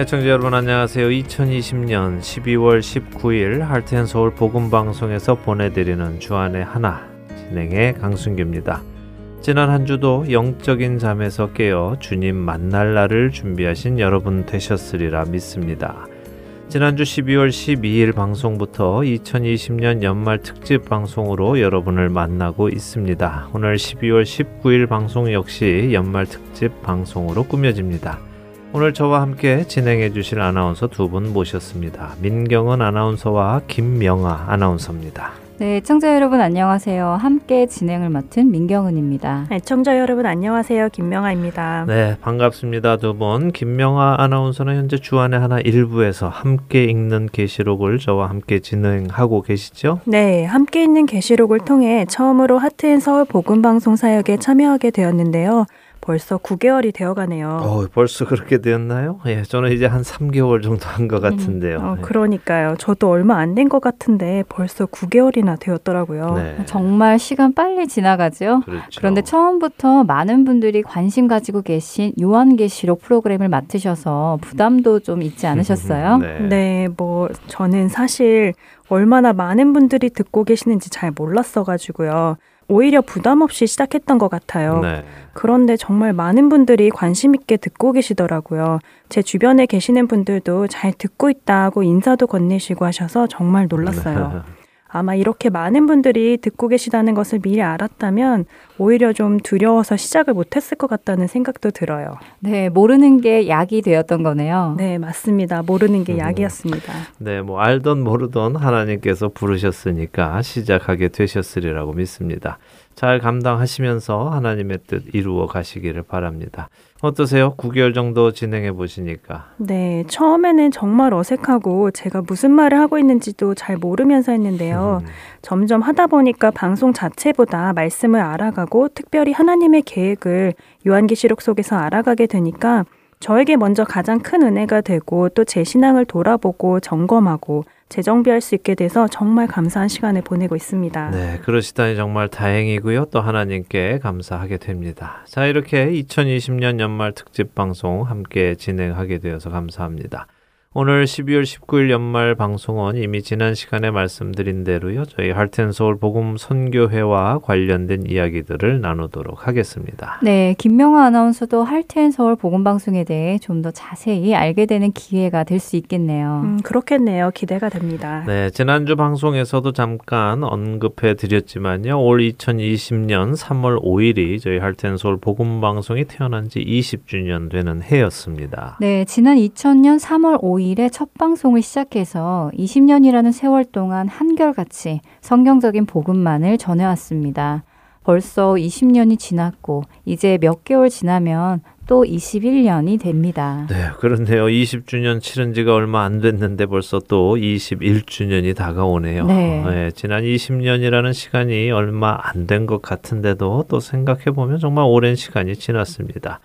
애청자 여러분 안녕하세요. 2020년 12월 19일 할텐 서울 복음 방송에서 보내드리는 주안의 하나 진행의 강순규입니다. 지난 한 주도 영적인 잠에서 깨어 주님 만날 날을 준비하신 여러분 되셨으리라 믿습니다. 지난주 12월 12일 방송부터 2020년 연말 특집 방송으로 여러분을 만나고 있습니다. 오늘 12월 19일 방송 역시 연말 특집 방송으로 꾸며집니다. 오늘 저와 함께 진행해 주실 아나운서 두 분 모셨습니다. 민경은 아나운서와 김명아 아나운서입니다. 네, 청자 여러분 안녕하세요. 함께 진행을 맡은 민경은입니다. 네, 청자 여러분 안녕하세요. 김명아입니다. 네, 반갑습니다. 두 분. 김명아 아나운서는 현재 주안의 하나 일부에서 함께 읽는 계시록을 저와 함께 진행하고 계시죠? 네, 함께 읽는 계시록을 통해 처음으로 하트앤 서울 복음 방송 사역에 참여하게 되었는데요. 벌써 9개월이 되어가네요. 어, 벌써 그렇게 되었나요? 예, 저는 이제 한 3개월 정도 한 것 같은데요. 음, 어, 그러니까요. 저도 얼마 안 된 것 같은데 벌써 9개월이나 되었더라고요. 네. 정말 시간 빨리 지나가죠. 그렇죠. 그런데 처음부터 많은 분들이 관심 가지고 계신 요한계시록 프로그램을 맡으셔서 부담도 좀 있지 않으셨어요? 네. 네, 뭐 저는 사실 얼마나 많은 분들이 듣고 계시는지 잘 몰랐어가지고요. 오히려 부담 없이 시작했던 것 같아요. 네. 그런데 정말 많은 분들이 관심 있게 듣고 계시더라고요. 제 주변에 계시는 분들도 잘 듣고 있다고 인사도 건네시고 하셔서 정말 놀랐어요. 아마 이렇게 많은 분들이 듣고 계시다는 것을 미리 알았다면 오히려 좀 두려워서 시작을 못했을 것 같다는 생각도 들어요. 네, 모르는 게 약이 되었던 거네요. 네, 맞습니다. 모르는 게 음. 약이었습니다. 네, 뭐 알던 모르던 하나님께서 부르셨으니까 시작하게 되셨으리라고 믿습니다. 잘 감당하시면서 하나님의 뜻 이루어 가시기를 바랍니다. 어떠세요? 9개월 정도 진행해 보시니까. 네, 처음에는 정말 어색하고 제가 무슨 말을 하고 있는지도 잘 모르면서 했는데요. 점점 하다 보니까 방송 자체보다 말씀을 알아가고 특별히 하나님의 계획을 요한계시록 속에서 알아가게 되니까 저에게 먼저 가장 큰 은혜가 되고 또 제 신앙을 돌아보고 점검하고 재정비할 수 있게 돼서 정말 감사한 시간을 보내고 있습니다. 네, 그러시다니 정말 다행이고요. 또 하나님께 감사하게 됩니다. 자, 이렇게 2020년 연말 특집 방송 함께 진행하게 되어서 감사합니다. 오늘 12월 19일 연말 방송은 이미 지난 시간에 말씀드린 대로요. 저희 할텐서울 복음 선교회와 관련된 이야기들을 나누도록 하겠습니다. 네, 김명아 아나운서도 할텐 서울 복음 방송에 대해 좀 더 자세히 알게 되는 기회가 될 수 있겠네요. 음, 그렇겠네요. 기대가 됩니다. 네, 지난주 방송에서도 잠깐 언급해 드렸지만요. 올 2020년 3월 5일이 저희 할텐서울 복음 방송이 태어난 지 20주년 되는 해였습니다. 네, 지난 2000년 3월 5일 에 첫 방송을 시작해서 20년이라는 세월 동안 한결같이 성경적인 복음만을 전해왔습니다. 벌써 20년이 지났고 이제 몇 개월 지나면 또 21년이 됩니다. 네, 그런데요. 20주년 치른 지가 얼마 안 됐는데 벌써 또 21주년이 다가오네요. 네. 지난 20년이라는 시간이 얼마 안 된 것 같은데도 또 생각해 보면 정말 오랜 시간이 지났습니다.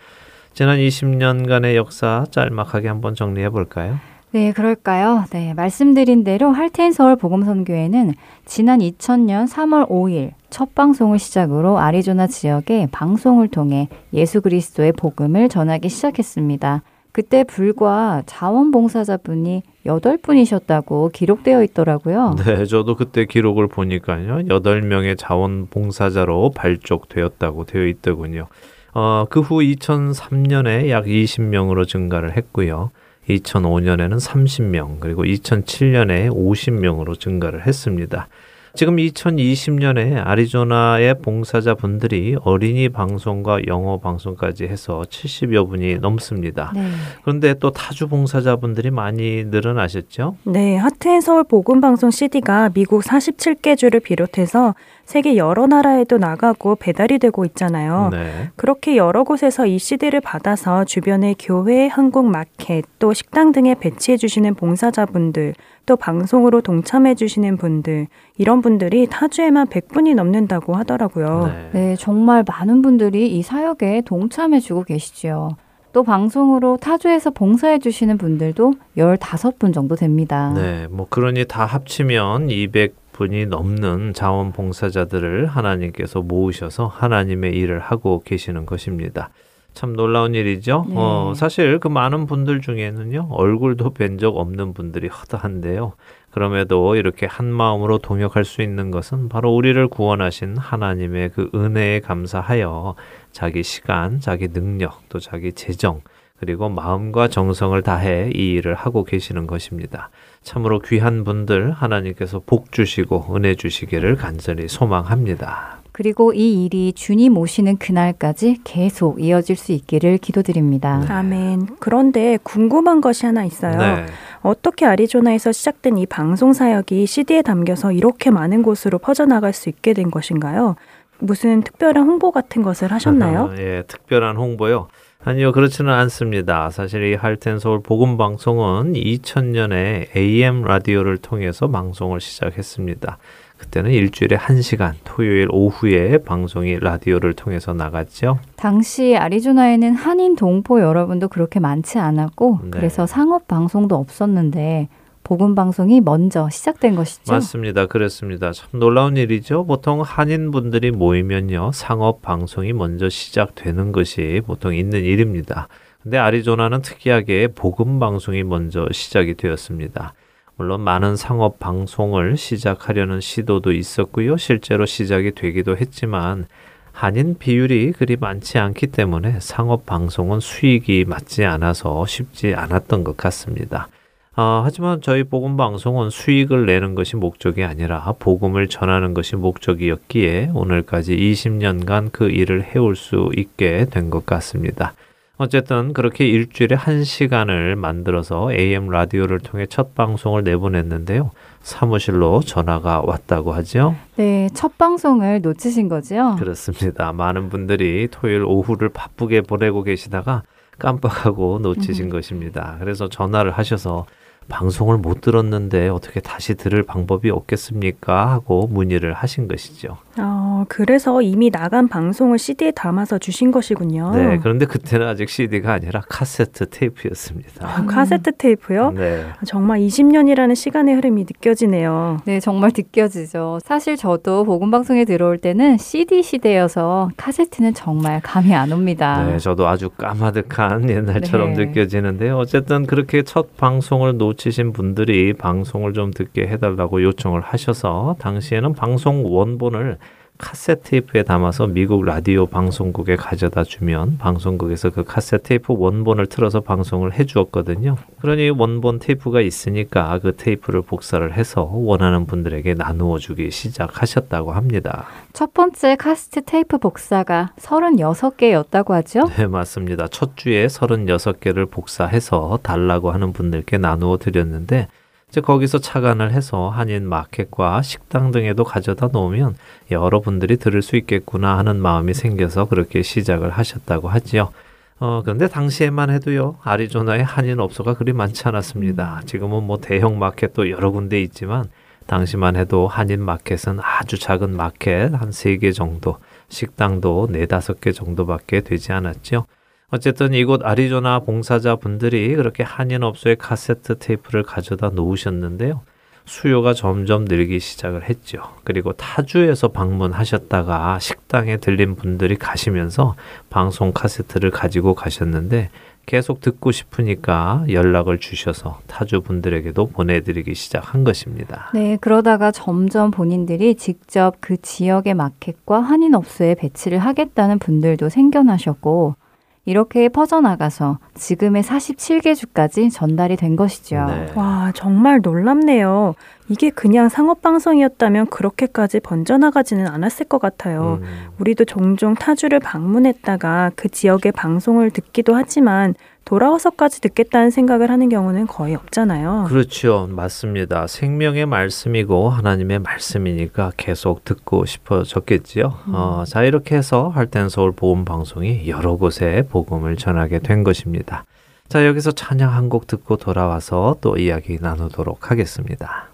지난 20년간의 역사 짤막하게 한번 정리해 볼까요? 네, 그럴까요? 네, 말씀드린 대로 할텐 서울 복음선교회는 지난 2000년 3월 5일 첫 방송을 시작으로 아리조나 지역에 방송을 통해 예수 그리스도의 복음을 전하기 시작했습니다. 그때 불과 자원봉사자분이 8분이셨다고 기록되어 있더라고요. 네, 저도 그때 기록을 보니까요. 8명의 자원봉사자로 발족되었다고 되어 있더군요. 어, 그 후 2003년에 약 20명으로 증가를 했고요. 2005년에는 30명, 그리고 2007년에 50명으로 증가를 했습니다. 지금 2020년에 아리조나의 봉사자분들이 어린이 방송과 영어 방송까지 해서 70여 분이 넘습니다. 네. 그런데 또 타주 봉사자분들이 많이 늘어나셨죠? 네, 하트앤 서울 복음 방송 CD가 미국 47개 주를 비롯해서 세계 여러 나라에도 나가고 배달이 되고 있잖아요. 네. 그렇게 여러 곳에서 이 CD를 받아서 주변의 교회, 한국 마켓, 또 식당 등에 배치해 주시는 봉사자분들, 또 방송으로 동참해 주시는 분들, 이런 분들이 타주에만 100분이 넘는다고 하더라고요. 네. 네, 정말 많은 분들이 이 사역에 동참해 주고 계시지요. 또 방송으로 타주에서 봉사해 주시는 분들도 15분 정도 됩니다. 네, 뭐 그러니 다 합치면 200 분이 넘는 자원봉사자들을 하나님께서 모으셔서 하나님의 일을 하고 계시는 것입니다. 참 놀라운 일이죠. 네. 어, 사실 그 많은 분들 중에는요, 얼굴도 뵌 적 없는 분들이 허다한데요. 그럼에도 이렇게 한 마음으로 동역할 수 있는 것은 바로 우리를 구원하신 하나님의 그 은혜에 감사하여 자기 시간, 자기 능력, 또 자기 재정, 그리고 마음과 정성을 다해 이 일을 하고 계시는 것입니다. 참으로 귀한 분들 하나님께서 복 주시고 은혜 주시기를 간절히 소망합니다. 그리고 이 일이 주님 오시는 그날까지 계속 이어질 수 있기를 기도드립니다. 아멘. 그런데 궁금한 것이 하나 있어요. 네. 어떻게 아리조나에서 시작된 이 방송 사역이 CD에 담겨서 이렇게 많은 곳으로 퍼져나갈 수 있게 된 것인가요? 무슨 특별한 홍보 같은 것을 하셨나요? 예, 특별한 홍보요. 아니요, 그렇지는 않습니다. 사실 이 할텐 서울 복음 방송은 2000년에 AM 라디오를 통해서 방송을 시작했습니다. 그때는 일주일에 1시간 토요일 오후에 방송이 라디오를 통해서 나갔죠. 당시 아리조나에는 한인 동포 여러분도 그렇게 많지 않았고 네. 그래서 상업 방송도 없었는데 복음 방송이 먼저 시작된 것이죠. 맞습니다. 그렇습니다. 참 놀라운 일이죠. 보통 한인 분들이 모이면요. 상업 방송이 먼저 시작되는 것이 보통 있는 일입니다. 근데 아리조나는 특이하게 복음 방송이 먼저 시작이 되었습니다. 물론 많은 상업 방송을 시작하려는 시도도 있었고요. 실제로 시작이 되기도 했지만 한인 비율이 그리 많지 않기 때문에 상업 방송은 수익이 맞지 않아서 쉽지 않았던 것 같습니다. 아, 하지만 저희 복음 방송은 수익을 내는 것이 목적이 아니라 복음을 전하는 것이 목적이었기에 오늘까지 20년간 그 일을 해올 수 있게 된 것 같습니다. 어쨌든 그렇게 일주일에 한 시간을 만들어서 AM 라디오를 통해 첫 방송을 내보냈는데요. 사무실로 전화가 왔다고 하죠. 네, 첫 방송을 놓치신 거죠? 그렇습니다. 많은 분들이 토요일 오후를 바쁘게 보내고 계시다가 깜빡하고 놓치신 것입니다. 그래서 전화를 하셔서 방송을 못 들었는데 어떻게 다시 들을 방법이 없겠습니까? 하고 문의를 하신 것이죠. 어, 그래서 이미 나간 방송을 CD에 담아서 주신 것이군요. 네, 그런데 그때는 아직 CD가 아니라 카세트 테이프였습니다. 아, 카세트 테이프요? 네. 정말 20년이라는 시간의 흐름이 느껴지네요. 네, 정말 느껴지죠. 사실 저도 복음 방송에 들어올 때는 CD 시대여서 카세트는 정말 감이 안 옵니다. 네, 저도 아주 까마득한 옛날처럼 네. 느껴지는데요. 어쨌든 그렇게 첫 방송을 놓 치신 분들이 방송을 좀 듣게 해달라고 요청을 하셔서 당시에는 방송 원본을 카세트 테이프에 담아서 미국 라디오 방송국에 가져다 주면 방송국에서 그 카세트 테이프 원본을 틀어서 방송을 해 주었거든요. 그러니 원본 테이프가 있으니까 그 테이프를 복사를 해서 원하는 분들에게 나누어 주기 시작하셨다고 합니다. 첫 번째 카세트 테이프 복사가 36개였다고 하죠? 네, 맞습니다. 첫 주에 36개를 복사해서 달라고 하는 분들께 나누어 드렸는데 이제 거기서 착안을 해서 한인 마켓과 식당 등에도 가져다 놓으면 여러분들이 들을 수 있겠구나 하는 마음이 생겨서 그렇게 시작을 하셨다고 하지요. 어, 그런데 당시에만 해도요, 아리조나에 한인 업소가 그리 많지 않았습니다. 지금은 뭐 대형 마켓도 여러 군데 있지만, 당시만 해도 한인 마켓은 아주 작은 마켓 한 세 개 정도, 식당도 네다섯 개 정도밖에 되지 않았죠. 어쨌든 이곳 아리조나 봉사자 분들이 그렇게 한인 업소에 카세트 테이프를 가져다 놓으셨는데요. 수요가 점점 늘기 시작을 했죠. 그리고 타주에서 방문하셨다가 식당에 들린 분들이 가시면서 방송 카세트를 가지고 가셨는데 계속 듣고 싶으니까 연락을 주셔서 타주 분들에게도 보내드리기 시작한 것입니다. 네, 그러다가 점점 본인들이 직접 그 지역의 마켓과 한인 업소에 배치를 하겠다는 분들도 생겨나셨고, 이렇게 퍼져나가서 지금의 47개 주까지 전달이 된 것이죠. 네. 와, 정말 놀랍네요. 이게 그냥 상업방송이었다면 그렇게까지 번져나가지는 않았을 것 같아요. 음, 우리도 종종 타주를 방문했다가 그 지역의 방송을 듣기도 하지만 돌아와서까지 듣겠다는 생각을 하는 경우는 거의 없잖아요. 그렇죠. 맞습니다. 생명의 말씀이고 하나님의 말씀이니까 계속 듣고 싶어졌겠지요. 어, 자, 이렇게 해서 할텐 서울 복음 방송이 여러 곳에 복음을 전하게 된 것입니다. 자, 여기서 찬양 한 곡 듣고 돌아와서 또 이야기 나누도록 하겠습니다.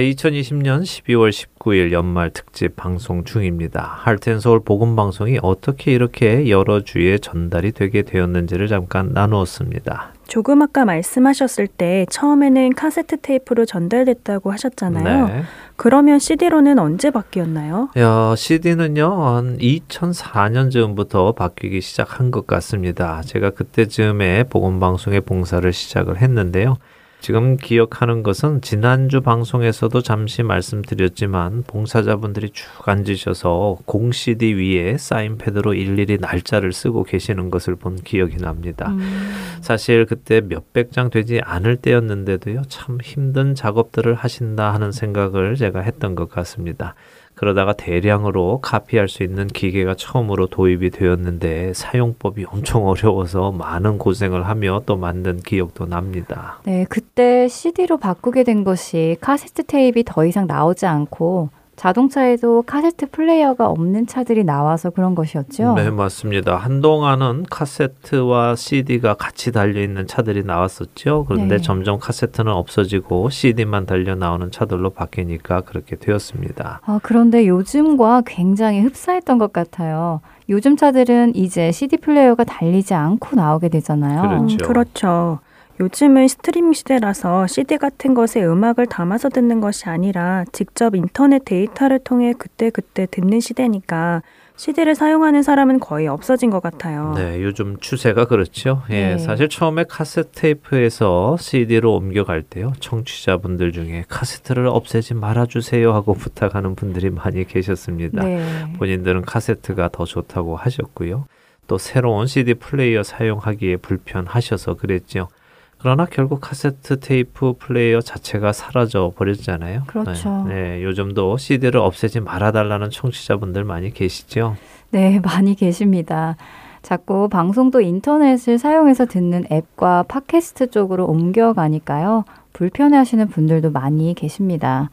네, 2020년 12월 19일 연말 특집 방송 중입니다. 할텐서울 복음 방송이 어떻게 이렇게 여러 주에 전달이 되게 되었는지를 잠깐 나누었습니다. 조금 아까 말씀하셨을 때 처음에는 카세트 테이프로 전달됐다고 하셨잖아요. 네. 그러면 CD로는 언제 바뀌었나요? 야, CD는요, 한 2004년 즈음부터 바뀌기 시작한 것 같습니다. 제가 그때쯤에 복음방송에 봉사를 시작을 했는데요. 지금 기억하는 것은 지난주 방송에서도 잠시 말씀드렸지만 봉사자분들이 쭉 앉으셔서 공 CD 위에 사인패드로 일일이 날짜를 쓰고 계시는 것을 본 기억이 납니다. 음. 사실 그때 몇백 장 되지 않을 때였는데도요, 참 힘든 작업들을 하신다 하는 생각을 제가 했던 것 같습니다. 그러다가 대량으로 카피할 수 있는 기계가 처음으로 도입이 되었는데 사용법이 엄청 어려워서 많은 고생을 하며 또 만든 기억도 납니다. 네, 그때 CD로 바꾸게 된 것이 카세트 테이프가 더 이상 나오지 않고 자동차에도 카세트 플레이어가 없는 차들이 나와서 그런 것이었죠. 네, 맞습니다. 한동안은 카세트와 CD가 같이 달려 있는 차들이 나왔었죠. 그런데 네. 점점 카세트는 없어지고 CD만 달려 나오는 차들로 바뀌니까 그렇게 되었습니다. 아, 그런데 요즘과 굉장히 흡사했던 것 같아요. 요즘 차들은 이제 CD 플레이어가 달리지 않고 나오게 되잖아요. 그렇죠. 음, 그렇죠. 요즘은 스트리밍 시대라서 CD 같은 것에 음악을 담아서 듣는 것이 아니라 직접 인터넷 데이터를 통해 그때 그때 듣는 시대니까 CD를 사용하는 사람은 거의 없어진 것 같아요. 네, 요즘 추세가 그렇죠. 예, 네. 사실 처음에 카세트 테이프에서 CD로 옮겨갈 때요. 청취자분들 중에 카세트를 없애지 말아주세요 하고 부탁하는 분들이 많이 계셨습니다. 네. 본인들은 카세트가 더 좋다고 하셨고요. 또 새로운 CD 플레이어 사용하기에 불편하셔서 그랬죠. 그러나 결국 카세트 테이프 플레이어 자체가 사라져 버렸잖아요. 그렇죠. 네, 네, 요즘도 CD를 없애지 말아달라는 청취자분들 많이 계시죠? 네, 많이 계십니다. 자꾸 방송도 인터넷을 사용해서 듣는 앱과 팟캐스트 쪽으로 옮겨가니까요. 불편해하시는 분들도 많이 계십니다.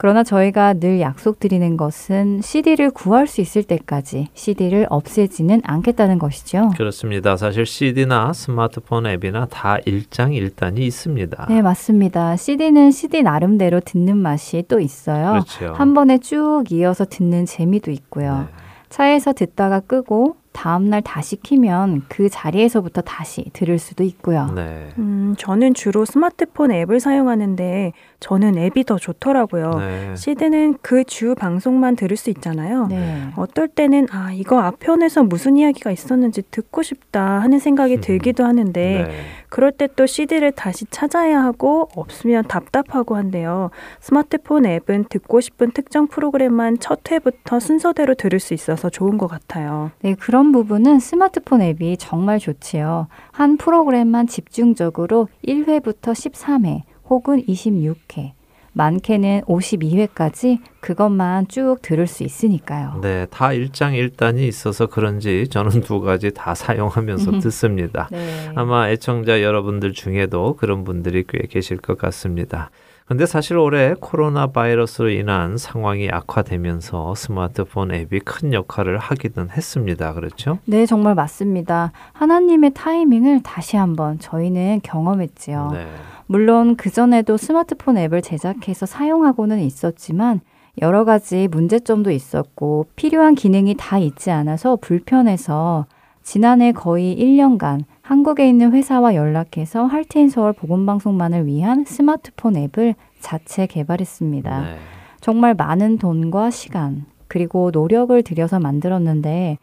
그러나 저희가 늘 약속드리는 것은 CD를 구할 수 있을 때까지 CD를 없애지는 않겠다는 것이죠. 그렇습니다. 사실 CD나 스마트폰 앱이나 다 일장일단이 있습니다. 네, 맞습니다. CD는 CD 나름대로 듣는 맛이 또 있어요. 그렇죠. 한 번에 쭉 이어서 듣는 재미도 있고요. 네. 차에서 듣다가 끄고 다음날 다시 키면 그 자리에서부터 다시 들을 수도 있고요. 네. 음, 저는 주로 스마트폰 앱을 사용하는데 저는 앱이 더 좋더라고요. 네. CD는 그 주 방송만 들을 수 있잖아요. 네. 어떨 때는 아 이거 앞편에서 무슨 이야기가 있었는지 듣고 싶다 하는 생각이 음. 들기도 하는데 네. 그럴 때 또 CD를 다시 찾아야 하고 없으면 답답하고 한데요. 스마트폰 앱은 듣고 싶은 특정 프로그램만 첫 회부터 순서대로 들을 수 있어서 좋은 것 같아요. 네, 그런 부분은 스마트폰 앱이 정말 좋지요. 한 프로그램만 집중적으로 1회부터 13회 혹은 26회, 많게는 52회까지 그것만 쭉 들을 수 있으니까요. 네, 다 일장일단이 있어서 그런지 저는 두 가지 다 사용하면서 듣습니다. 네. 아마 애청자 여러분들 중에도 그런 분들이 꽤 계실 것 같습니다. 근데 사실 올해 코로나 바이러스로 인한 상황이 악화되면서 스마트폰 앱이 큰 역할을 하기는 했습니다. 그렇죠? 네, 정말 맞습니다. 하나님의 타이밍을 다시 한번 저희는 경험했지요. 네. 물론 그전에도 스마트폰 앱을 제작해서 사용하고는 있었지만 여러 가지 문제점도 있었고 필요한 기능이 다 있지 않아서 불편해서 지난해 거의 1년간 한국에 있는 회사와 연락해서 할트인 서울 보건방송만을 위한 스마트폰 앱을 자체 개발했습니다. 네. 정말 많은 돈과 시간, 그리고 노력을 들여서 만들었는데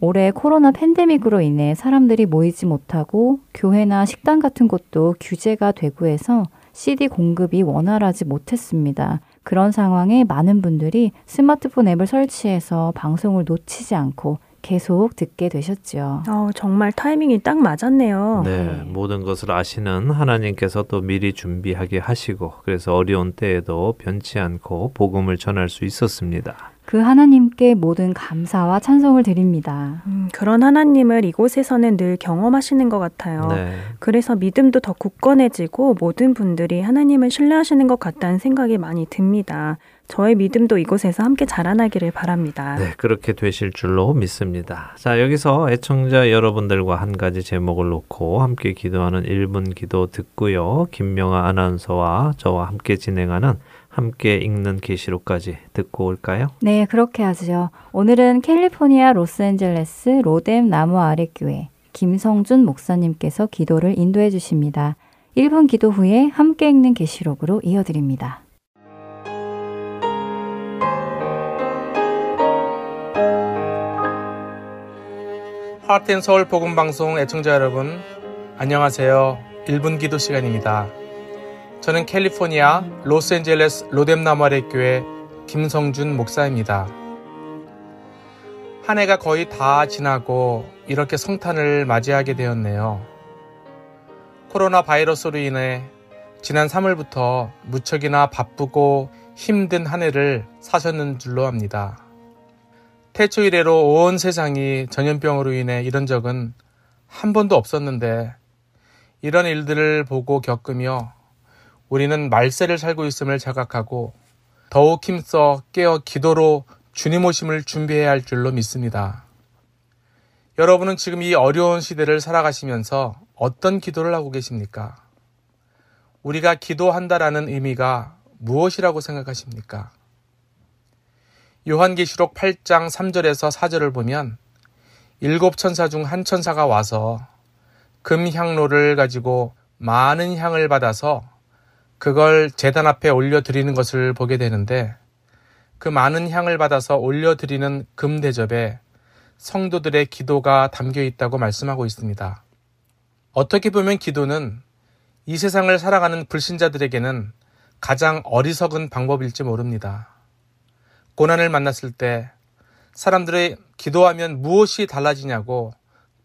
올해 코로나 팬데믹으로 인해 사람들이 모이지 못하고 교회나 식당 같은 곳도 규제가 되고 해서 CD 공급이 원활하지 못했습니다. 그런 상황에 많은 분들이 스마트폰 앱을 설치해서 방송을 놓치지 않고 계속 듣게 되셨죠. 어, 정말 타이밍이 딱 맞았네요. 네, 모든 것을 아시는 하나님께서 또 미리 준비하게 하시고 그래서 어려운 때에도 변치 않고 복음을 전할 수 있었습니다. 그 하나님께 모든 감사와 찬송을 드립니다. 음, 그런 하나님을 이곳에서는 늘 경험하시는 것 같아요. 네. 그래서 믿음도 더 굳건해지고 모든 분들이 하나님을 신뢰하시는 것 같다는 생각이 많이 듭니다. 저의 믿음도 이곳에서 함께 자라나기를 바랍니다. 네, 그렇게 되실 줄로 믿습니다. 자, 여기서 애청자 여러분들과 한 가지 제목을 놓고 함께 기도하는 1분 기도 듣고요. 김명아 아나운서와 저와 함께 진행하는 함께 읽는 계시록까지 듣고 올까요? 네, 그렇게 하죠. 오늘은 캘리포니아 로스앤젤레스 로뎀 나무 아래 교회 김성준 목사님께서 기도를 인도해 주십니다. 1분 기도 후에 함께 읽는 계시록으로 이어드립니다. 하트앤 서울 복음 방송 애청자 여러분 안녕하세요. 1분 기도 시간입니다. 저는 캘리포니아 로스앤젤레스 로뎀나마레 교회 김성준 목사입니다. 한 해가 거의 다 지나고 이렇게 성탄을 맞이하게 되었네요. 코로나 바이러스로 인해 지난 3월부터 무척이나 바쁘고 힘든 한 해를 사셨는 줄로 압니다. 태초 이래로 온 세상이 전염병으로 인해 이런 적은 한 번도 없었는데 이런 일들을 보고 겪으며 우리는 말세를 살고 있음을 자각하고 더욱 힘써 깨어 기도로 주님 오심을 준비해야 할 줄로 믿습니다. 여러분은 지금 이 어려운 시대를 살아가시면서 어떤 기도를 하고 계십니까? 우리가 기도한다라는 의미가 무엇이라고 생각하십니까? 요한계시록 8장 3절에서 4절을 보면 일곱 천사 중 한 천사가 와서 금향로를 가지고 많은 향을 받아서 그걸 재단 앞에 올려드리는 것을 보게 되는데 그 많은 향을 받아서 올려드리는 금 대접에 성도들의 기도가 담겨 있다고 말씀하고 있습니다. 어떻게 보면 기도는 이 세상을 살아가는 불신자들에게는 가장 어리석은 방법일지 모릅니다. 고난을 만났을 때 사람들의 기도하면 무엇이 달라지냐고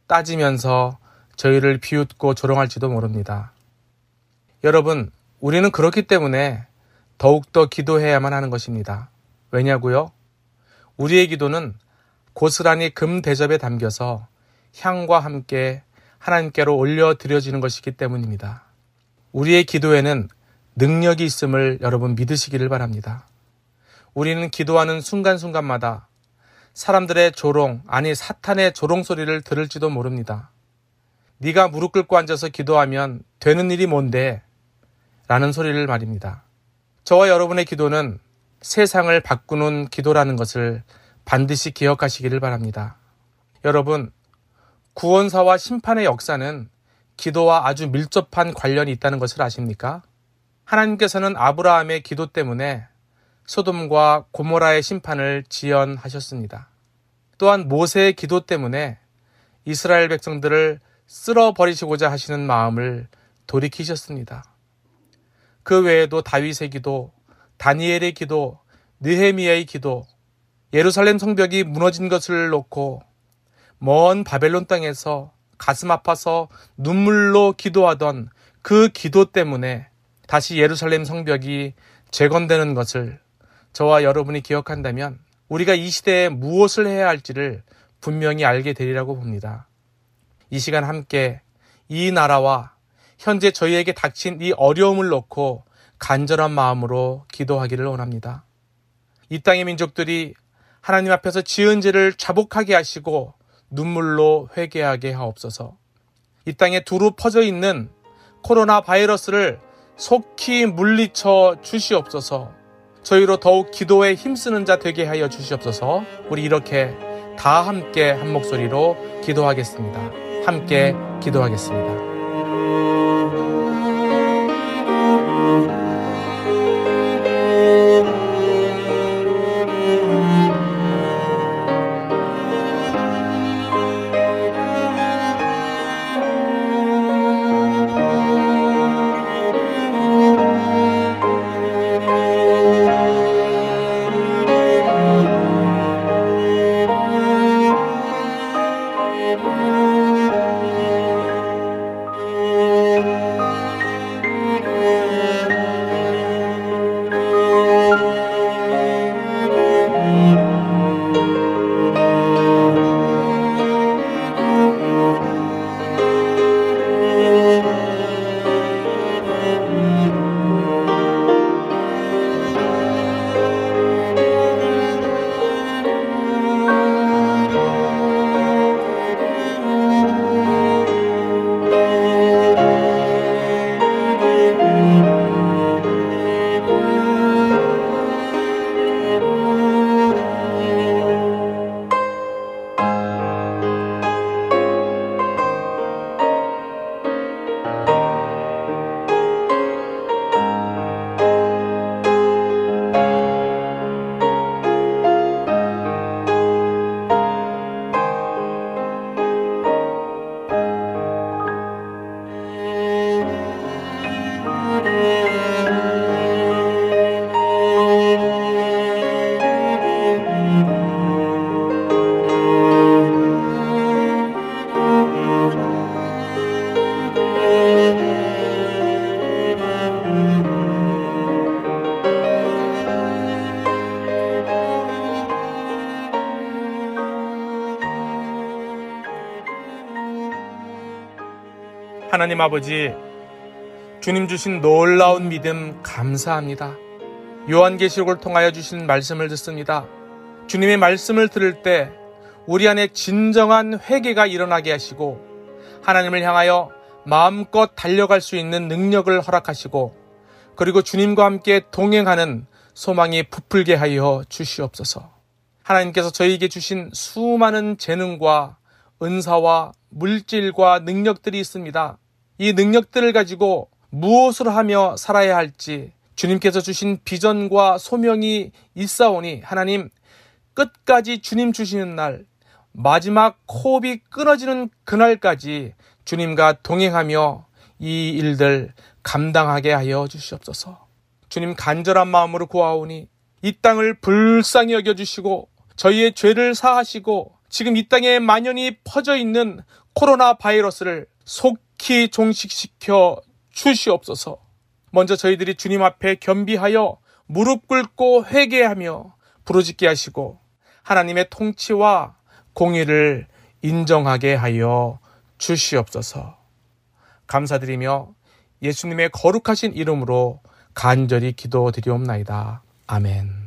따지면서 저희를 비웃고 조롱할지도 모릅니다. 여러분, 우리는 그렇기 때문에 더욱더 기도해야만 하는 것입니다. 왜냐고요? 우리의 기도는 고스란히 금 대접에 담겨서 향과 함께 하나님께로 올려드려지는 것이기 때문입니다. 우리의 기도에는 능력이 있음을 여러분 믿으시기를 바랍니다. 우리는 기도하는 순간순간마다 사람들의 조롱, 아니 사탄의 조롱 소리를 들을지도 모릅니다. 네가 무릎 꿇고 앉아서 기도하면 되는 일이 뭔데? 라는 소리를 말입니다. 저와 여러분의 기도는 세상을 바꾸는 기도라는 것을 반드시 기억하시기를 바랍니다. 여러분, 구원사와 심판의 역사는 기도와 아주 밀접한 관련이 있다는 것을 아십니까? 하나님께서는 아브라함의 기도 때문에 소돔과 고모라의 심판을 지연하셨습니다. 또한 모세의 기도 때문에 이스라엘 백성들을 쓸어 버리시고자 하시는 마음을 돌이키셨습니다. 그 외에도 다윗의 기도, 다니엘의 기도, 느헤미야의 기도, 예루살렘 성벽이 무너진 것을 놓고 먼 바벨론 땅에서 가슴 아파서 눈물로 기도하던 그 기도 때문에 다시 예루살렘 성벽이 재건되는 것을 저와 여러분이 기억한다면 우리가 이 시대에 무엇을 해야 할지를 분명히 알게 되리라고 봅니다. 이 시간 함께 이 나라와 현재 저희에게 닥친 이 어려움을 놓고 간절한 마음으로 기도하기를 원합니다. 이 땅의 민족들이 하나님 앞에서 지은 죄를 자복하게 하시고 눈물로 회개하게 하옵소서. 이 땅에 두루 퍼져 있는 코로나 바이러스를 속히 물리쳐 주시옵소서. 저희로 더욱 기도에 힘쓰는 자 되게 하여 주시옵소서. 우리 이렇게 다 함께 한 목소리로 기도하겠습니다. 함께 기도하겠습니다. 하나님 아버지, 주님 주신 놀라운 믿음 감사합니다. 요한계시록을 통하여 주신 말씀을 듣습니다. 주님의 말씀을 들을 때 우리 안에 진정한 회개가 일어나게 하시고 하나님을 향하여 마음껏 달려갈 수 있는 능력을 허락하시고 그리고 주님과 함께 동행하는 소망이 부풀게 하여 주시옵소서. 하나님께서 저희에게 주신 수많은 재능과 은사와 물질과 능력들이 있습니다. 이 능력들을 가지고 무엇을 하며 살아야 할지 주님께서 주신 비전과 소명이 있사오니 하나님 끝까지 주님 주시는 날 마지막 호흡이 끊어지는 그날까지 주님과 동행하며 이 일들 감당하게 하여 주시옵소서. 주님 간절한 마음으로 구하오니 이 땅을 불쌍히 여겨 주시고 저희의 죄를 사하시고 지금 이 땅에 만연히 퍼져 있는 코로나 바이러스를 속 히 종식시켜 주시옵소서. 먼저 저희들이 주님 앞에 겸비하여 무릎 꿇고 회개하며 부르짖게 하시고 하나님의 통치와 공의를 인정하게 하여 주시옵소서. 감사드리며 예수님의 거룩하신 이름으로 간절히 기도드리옵나이다. 아멘.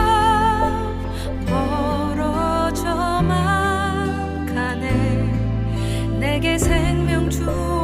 내게 생명 주었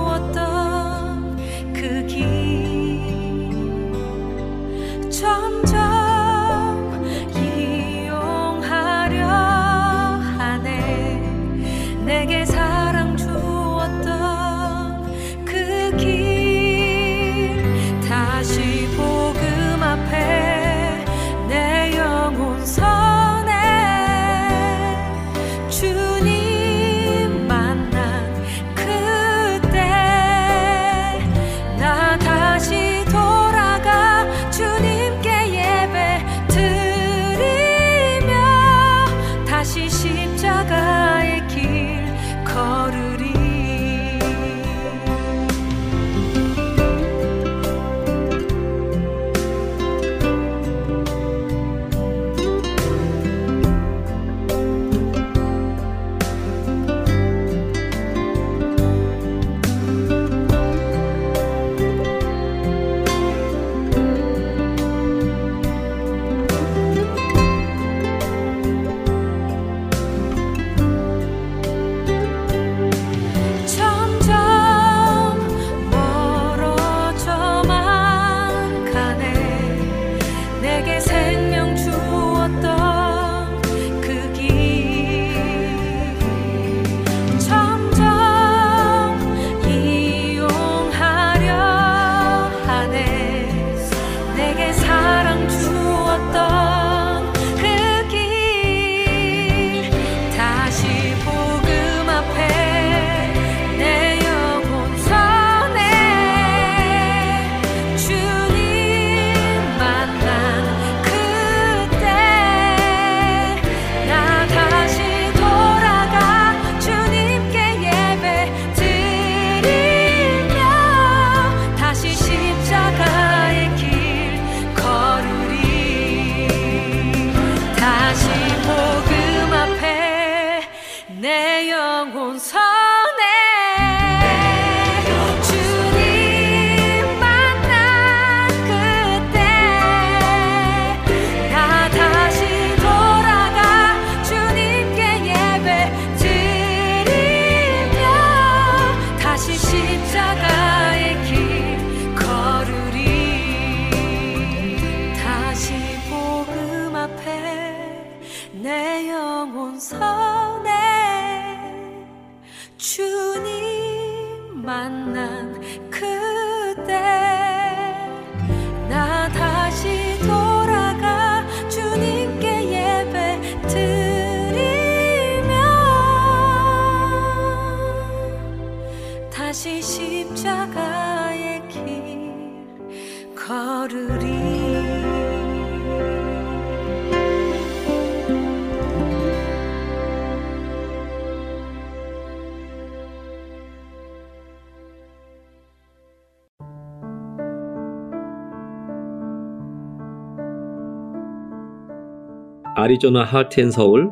아리조나 하트앤 서울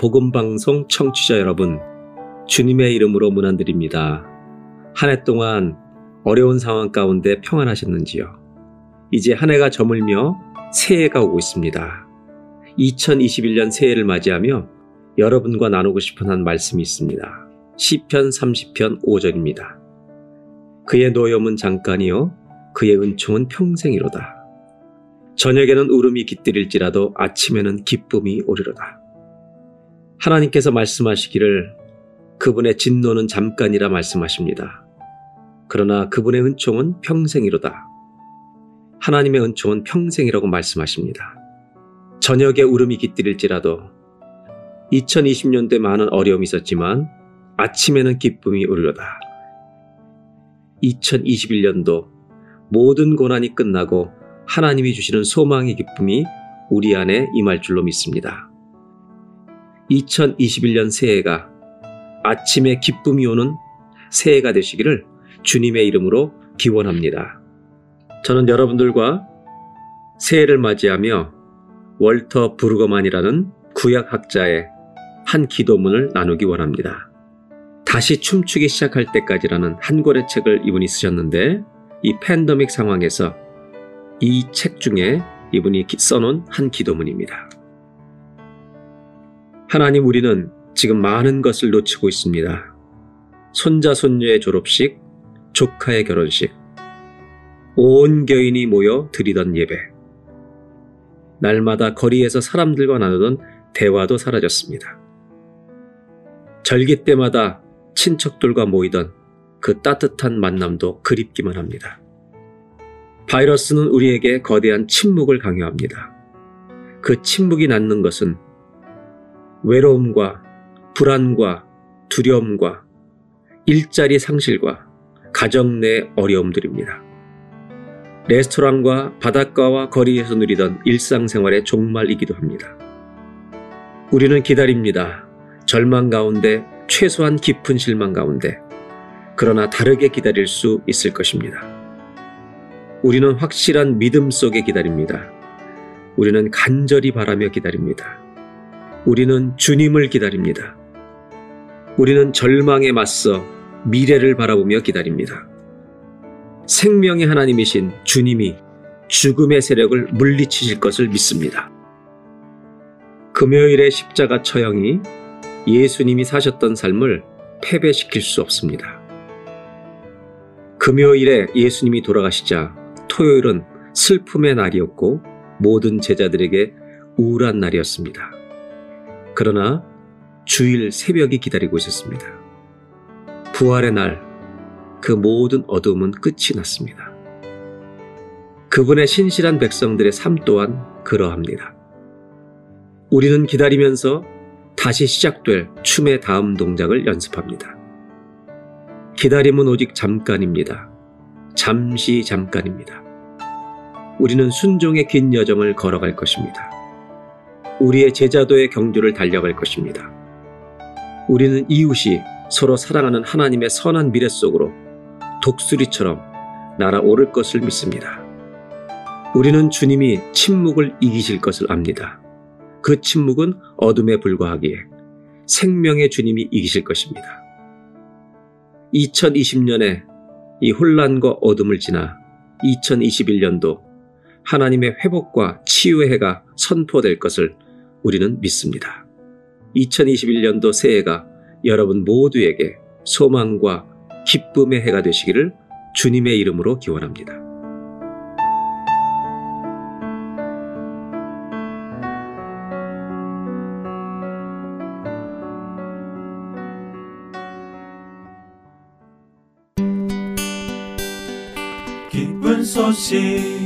복음방송 청취자 여러분, 주님의 이름으로 문안드립니다. 한 해 동안 어려운 상황 가운데 평안하셨는지요? 이제 한 해가 저물며 새해가 오고 있습니다. 2021년 새해를 맞이하며 여러분과 나누고 싶은 한 말씀이 있습니다. 시편 30편 5절입니다. 그의 노염은 잠깐이요 그의 은총은 평생이로다. 저녁에는 울음이 깃들일지라도 아침에는 기쁨이 오리로다. 하나님께서 말씀하시기를 그분의 진노는 잠깐이라 말씀하십니다. 그러나 그분의 은총은 평생이로다. 하나님의 은총은 평생이라고 말씀하십니다. 저녁에 울음이 깃들일지라도 2020년도에 많은 어려움이 있었지만 아침에는 기쁨이 오리로다. 2021년도 모든 고난이 끝나고 하나님이 주시는 소망의 기쁨이 우리 안에 임할 줄로 믿습니다. 2021년 새해가 아침에 기쁨이 오는 새해가 되시기를 주님의 이름으로 기원합니다. 저는 여러분들과 새해를 맞이하며 월터 브루거만이라는 구약학자의 한 기도문을 나누기 원합니다. 다시 춤추기 시작할 때까지라는 한 권의 책을 이분이 쓰셨는데 이 팬더믹 상황에서 이 책 중에 이분이 써놓은 한 기도문입니다. 하나님 우리는 지금 많은 것을 놓치고 있습니다. 손자 손녀의 졸업식, 조카의 결혼식, 온 교인이 모여 드리던 예배. 날마다 거리에서 사람들과 나누던 대화도 사라졌습니다. 절기 때마다 친척들과 모이던 그 따뜻한 만남도 그립기만 합니다. 바이러스는 우리에게 거대한 침묵을 강요합니다. 그 침묵이 낳는 것은 외로움과 불안과 두려움과 일자리 상실과 가정 내 어려움들입니다. 레스토랑과 바닷가와 거리에서 누리던 일상생활의 종말이기도 합니다. 우리는 기다립니다. 절망 가운데 최소한 깊은 실망 가운데 그러나 다르게 기다릴 수 있을 것입니다. 우리는 확실한 믿음 속에 기다립니다. 우리는 간절히 바라며 기다립니다. 우리는 주님을 기다립니다. 우리는 절망에 맞서 미래를 바라보며 기다립니다. 생명의 하나님이신 주님이 죽음의 세력을 물리치실 것을 믿습니다. 금요일의 십자가 처형이 예수님이 사셨던 삶을 패배시킬 수 없습니다. 금요일에 예수님이 돌아가시자 토요일은 슬픔의 날이었고 모든 제자들에게 우울한 날이었습니다. 그러나 주일 새벽이 기다리고 있었습니다. 부활의 날, 그 모든 어둠은 끝이 났습니다. 그분의 신실한 백성들의 삶 또한 그러합니다. 우리는 기다리면서 다시 시작될 춤의 다음 동작을 연습합니다. 기다림은 오직 잠깐입니다. 잠시 잠깐입니다. 우리는 순종의 긴 여정을 걸어갈 것입니다. 우리의 제자도의 경주를 달려갈 것입니다. 우리는 이웃이 서로 사랑하는 하나님의 선한 미래 속으로 독수리처럼 날아오를 것을 믿습니다. 우리는 주님이 침묵을 이기실 것을 압니다. 그 침묵은 어둠에 불과하기에 생명의 주님이 이기실 것입니다. 2020년에 이 혼란과 어둠을 지나 2021년도 하나님의 회복과 치유의 해가 선포될 것을 우리는 믿습니다. 2021년도 새해가 여러분 모두에게 소망과 기쁨의 해가 되시기를 주님의 이름으로 기원합니다. 기쁜 소식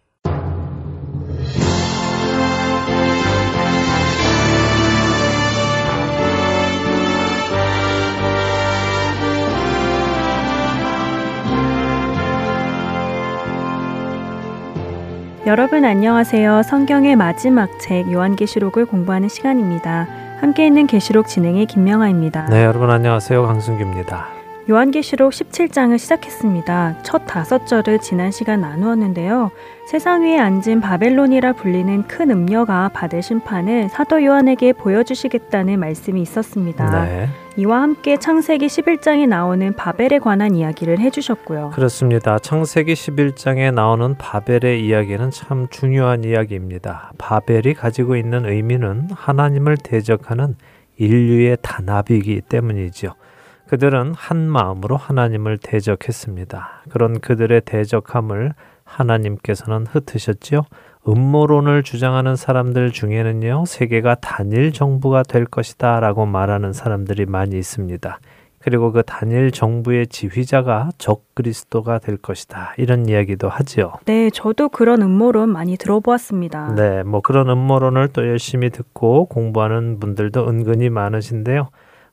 여러분 안녕하세요. 성경의 마지막 책 요한계시록을 공부하는 시간입니다. 함께 있는 계시록 진행의 김명아입니다. 네, 여러분 안녕하세요. 강승규입니다. 요한계시록 17장을 시작했습니다. 첫 다섯 절을 지난 시간 나누었는데요. 세상 위에 앉은 바벨론이라 불리는 큰 음녀가 받을 심판을 사도 요한에게 보여주시겠다는 말씀이 있었습니다. 네. 이와 함께 창세기 11장에 나오는 바벨에 관한 이야기를 해주셨고요. 그렇습니다. 창세기 11장에 나오는 바벨의 이야기는 참 중요한 이야기입니다. 바벨이 가지고 있는 의미는 하나님을 대적하는 인류의 단합이기 때문이지요. 그들은 한 마음으로 하나님을 대적했습니다. 그런 그들의 대적함을 하나님께서는 흩으셨지요. 음모론을 주장하는 사람들 중에는요, 세계가 단일 정부가 될 것이다 라고 말하는 사람들이 많이 있습니다. 그리고 그 단일 정부의 지휘자가 적 그리스도가 될 것이다. 이런 이야기도 하지요. 네, 저도 그런 음모론 많이 들어보았습니다. 네, 뭐 그런 음모론을 또 열심히 듣고 공부하는 분들도 은근히 많으신데요.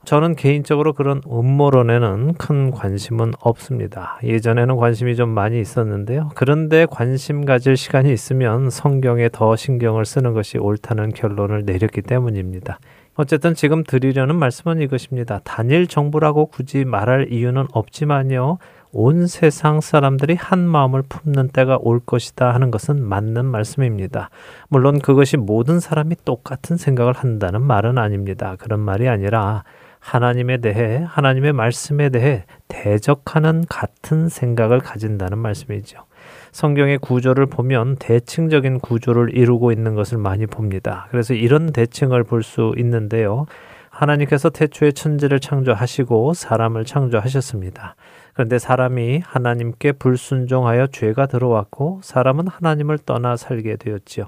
저는 개인적으로 그런 음모론에는 큰 관심은 없습니다. 예전에는 관심이 좀 많이 있었는데요. 그런데 관심 가질 시간이 있으면 성경에 더 신경을 쓰는 것이 옳다는 결론을 내렸기 때문입니다. 어쨌든 지금 드리려는 말씀은 이것입니다. 단일 정부라고 굳이 말할 이유는 없지만요. 온 세상 사람들이 한 마음을 품는 때가 올 것이다 하는 것은 맞는 말씀입니다. 물론 그것이 모든 사람이 똑같은 생각을 한다는 말은 아닙니다. 그런 말이 아니라 하나님에 대해 하나님의 말씀에 대해 대적하는 같은 생각을 가진다는 말씀이죠. 성경의 구조를 보면 대칭적인 구조를 이루고 있는 것을 많이 봅니다. 그래서 이런 대칭을 볼 수 있는데요. 하나님께서 태초에 천지를 창조하시고 사람을 창조하셨습니다. 그런데 사람이 하나님께 불순종하여 죄가 들어왔고 사람은 하나님을 떠나 살게 되었지요.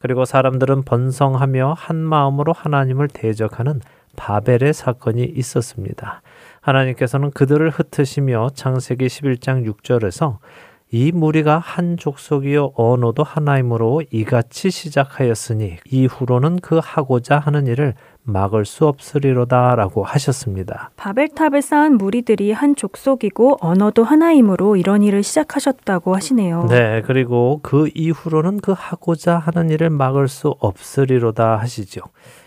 그리고 사람들은 번성하며 한 마음으로 하나님을 대적하는 바벨의 사건이 있었습니다. 하나님께서는 그들을 흩으시며 창세기 11장 6절에서 이 무리가 한 족속이요 언어도 하나이므로 이같이 시작하였으니 이후로는 그 하고자 하는 일을 막을 수 없으리로다라고 하셨습니다. 바벨탑을 쌓은 무리들이 한 족속이고 언어도 하나이므로 이런 일을 시작하셨다고 하시네요. 네, 그리고 그 이후로는 그 하고자 하는 일을 막을 수 없으리로다 하시죠.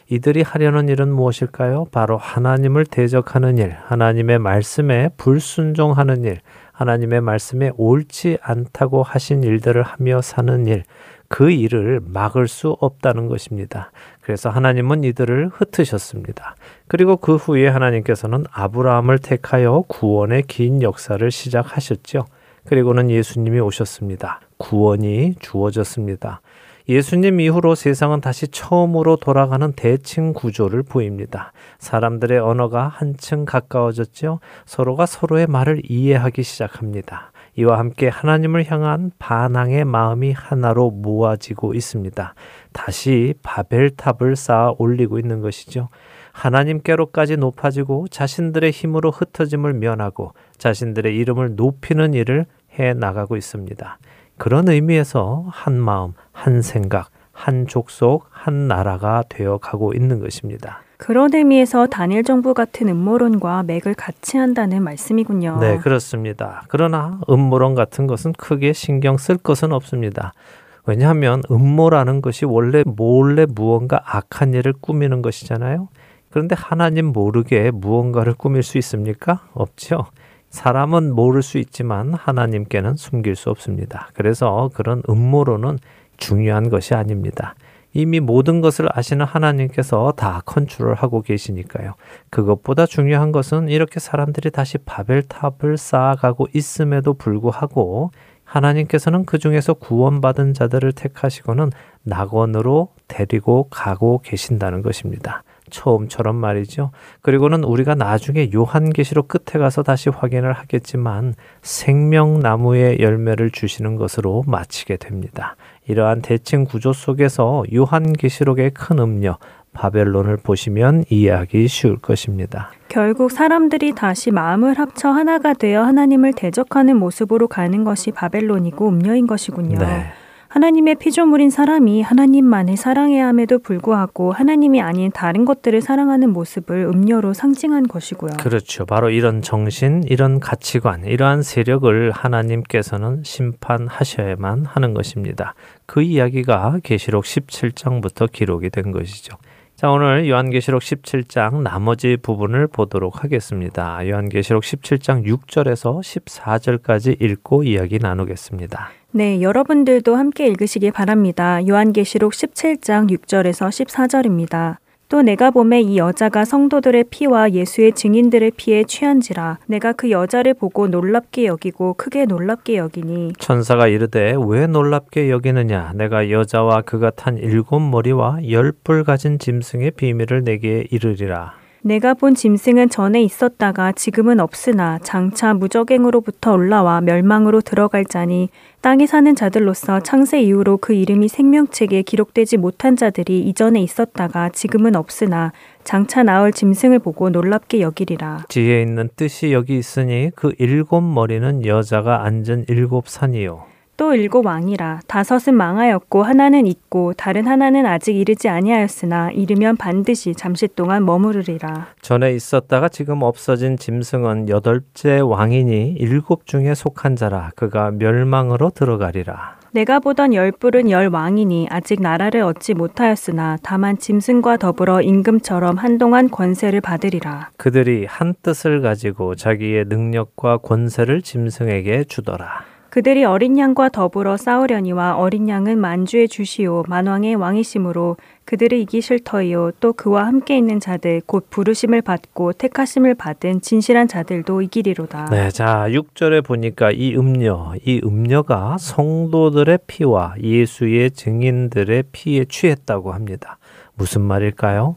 이들이 하려는 일은 무엇일까요? 바로 하나님을 대적하는 일, 하나님의 말씀에 불순종하는 일, 하나님의 말씀에 옳지 않다고 하신 일들을 하며 사는 일, 그 일을 막을 수 없다는 것입니다. 그래서 하나님은 이들을 흩으셨습니다. 그리고 그 후에 하나님께서는 아브라함을 택하여 구원의 긴 역사를 시작하셨죠. 그리고는 예수님이 오셨습니다. 구원이 주어졌습니다. 예수님 이후로 세상은 다시 처음으로 돌아가는 대칭 구조를 보입니다. 사람들의 언어가 한층 가까워졌죠. 서로가 서로의 말을 이해하기 시작합니다. 이와 함께 하나님을 향한 반항의 마음이 하나로 모아지고 있습니다. 다시 바벨탑을 쌓아 올리고 있는 것이죠. 하나님께로까지 높아지고 자신들의 힘으로 흩어짐을 면하고 자신들의 이름을 높이는 일을 해 나가고 있습니다. 그런 의미에서 한 마음, 한 생각, 한 족속, 한 나라가 되어 가고 있는 것입니다. 그런 의미에서 단일 정부 같은 음모론과 맥을 같이 한다는 말씀이군요. 네, 그렇습니다. 그러나 음모론 같은 것은 크게 신경 쓸 것은 없습니다. 왜냐하면 음모라는 것이 원래 몰래 무언가 악한 일을 꾸미는 것이잖아요. 그런데 하나님 모르게 무언가를 꾸밀 수 있습니까? 없죠. 사람은 모를 수 있지만 하나님께는 숨길 수 없습니다. 그래서 그런 음모론은 중요한 것이 아닙니다. 이미 모든 것을 아시는 하나님께서 다 컨트롤 하고 계시니까요. 그것보다 중요한 것은 이렇게 사람들이 다시 바벨탑을 쌓아가고 있음에도 불구하고 하나님께서는 그 중에서 구원받은 자들을 택하시고는 낙원으로 데리고 가고 계신다는 것입니다. 처음처럼 말이죠. 그리고는 우리가 나중에 요한계시록 끝에 가서 다시 확인을 하겠지만 생명나무의 열매를 주시는 것으로 마치게 됩니다. 이러한 대칭 구조 속에서 요한계시록의 큰 음료 바벨론을 보시면 이해하기 쉬울 것입니다. 결국 사람들이 다시 마음을 합쳐 하나가 되어 하나님을 대적하는 모습으로 가는 것이 바벨론이고 음녀인 것이군요. 네. 하나님의 피조물인 사람이 하나님만을 사랑해야 함에도 불구하고 하나님이 아닌 다른 것들을 사랑하는 모습을 음녀로 상징한 것이고요. 그렇죠. 바로 이런 정신, 이런 가치관, 이러한 세력을 하나님께서는 심판하셔야만 하는 것입니다. 그 이야기가 계시록 17장부터 기록이 된 것이죠. 자, 오늘 요한계시록 17장 나머지 부분을 보도록 하겠습니다. 요한계시록 17장 6절에서 14절까지 읽고 이야기 나누겠습니다. 네, 여러분들도 함께 읽으시기 바랍니다. 요한계시록 17장 6절에서 14절입니다. 또 내가 봄에 이 여자가 성도들의 피와 예수의 증인들의 피에 취한지라 내가 그 여자를 보고 놀랍게 여기고 크게 놀랍게 여기니 천사가 이르되 왜 놀랍게 여기느냐 내가 여자와 그가 탄 일곱 머리와 열 뿔 가진 짐승의 비밀을 내게 이르리라 내가 본 짐승은 전에 있었다가 지금은 없으나 장차 무적행으로부터 올라와 멸망으로 들어갈 자니 땅에 사는 자들로서 창세 이후로 그 이름이 생명책에 기록되지 못한 자들이 이전에 있었다가 지금은 없으나 장차 나올 짐승을 보고 놀랍게 여기리라. 지혜 있는 뜻이 여기 있으니 그 일곱 머리는 여자가 앉은 일곱 산이요 또 일곱 왕이라 다섯은 망하였고 하나는 있고 다른 하나는 아직 이르지 아니하였으나 이르면 반드시 잠시 동안 머무르리라. 전에 있었다가 지금 없어진 짐승은 여덟째 왕이니 일곱 중에 속한 자라 그가 멸망으로 들어가리라 내가 보던 열 뿔은 열 왕이니 아직 나라를 얻지 못하였으나 다만 짐승과 더불어 임금처럼 한동안 권세를 받으리라. 그들이 한 뜻을 가지고 자기의 능력과 권세를 짐승에게 주더라 그들이 어린 양과 더불어 싸우려니와 어린 양은 만주의 주시오 만왕의 왕이심으로 그들을 이기실 터이요 또 그와 함께 있는 자들 곧 부르심을 받고 택하심을 받은 진실한 자들도 이기리로다. 네, 자 6절에 보니까 이 음녀, 이 음녀가 성도들의 피와 예수의 증인들의 피에 취했다고 합니다. 무슨 말일까요?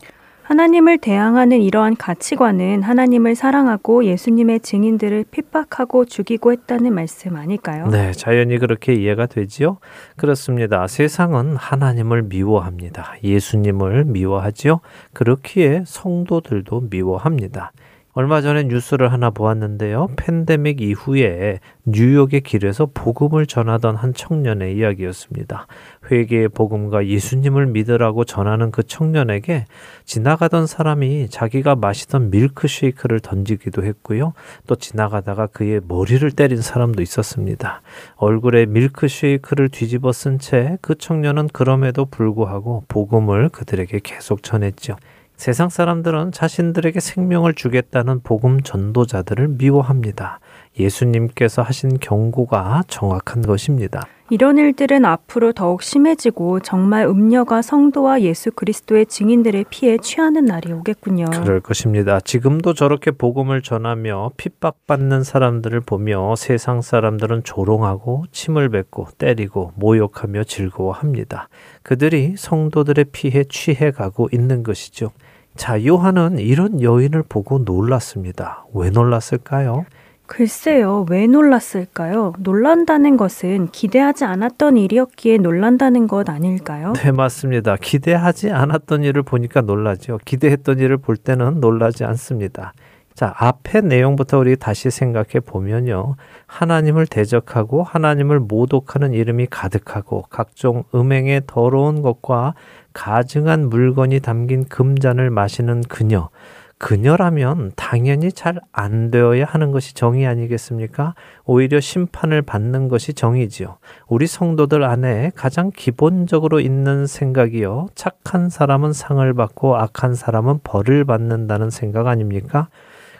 하나님을 대항하는 이러한 가치관은 하나님을 사랑하고 예수님의 증인들을 핍박하고 죽이고 했다는 말씀 아닐까요? 네, 자연히 그렇게 이해가 되지요. 그렇습니다. 세상은 하나님을 미워합니다. 예수님을 미워하지요. 그렇기에 성도들도 미워합니다. 얼마 전에 뉴스를 하나 보았는데요. 팬데믹 이후에 뉴욕의 길에서 복음을 전하던 한 청년의 이야기였습니다. 회개의 복음과 예수님을 믿으라고 전하는 그 청년에게 지나가던 사람이 자기가 마시던 밀크쉐이크를 던지기도 했고요. 또 지나가다가 그의 머리를 때린 사람도 있었습니다. 얼굴에 밀크쉐이크를 뒤집어 쓴 채 그 청년은 그럼에도 불구하고 복음을 그들에게 계속 전했죠. 세상 사람들은 자신들에게 생명을 주겠다는 복음 전도자들을 미워합니다. 예수님께서 하신 경고가 정확한 것입니다. 이런 일들은 앞으로 더욱 심해지고 정말 음녀가 성도와 예수 그리스도의 증인들의 피에 취하는 날이 오겠군요. 그럴 것입니다. 지금도 저렇게 복음을 전하며 핍박받는 사람들을 보며 세상 사람들은 조롱하고 침을 뱉고 때리고 모욕하며 즐거워합니다. 그들이 성도들의 피에 취해 가고 있는 것이죠. 자, 요한은 이런 여인을 보고 놀랐습니다. 왜 놀랐을까요? 글쎄요, 왜 놀랐을까요? 놀란다는 것은 기대하지 않았던 일이었기에 놀란다는 것 아닐까요? 네, 맞습니다. 기대하지 않았던 일을 보니까 놀라죠. 기대했던 일을 볼 때는 놀라지 않습니다. 자, 앞의 내용부터 우리 다시 생각해 보면요. 하나님을 대적하고 하나님을 모독하는 이름이 가득하고 각종 음행의 더러운 것과 가증한 물건이 담긴 금잔을 마시는 그녀. 그녀라면 당연히 잘 안 되어야 하는 것이 정의 아니겠습니까? 오히려 심판을 받는 것이 정의지요. 우리 성도들 안에 가장 기본적으로 있는 생각이요. 착한 사람은 상을 받고 악한 사람은 벌을 받는다는 생각 아닙니까?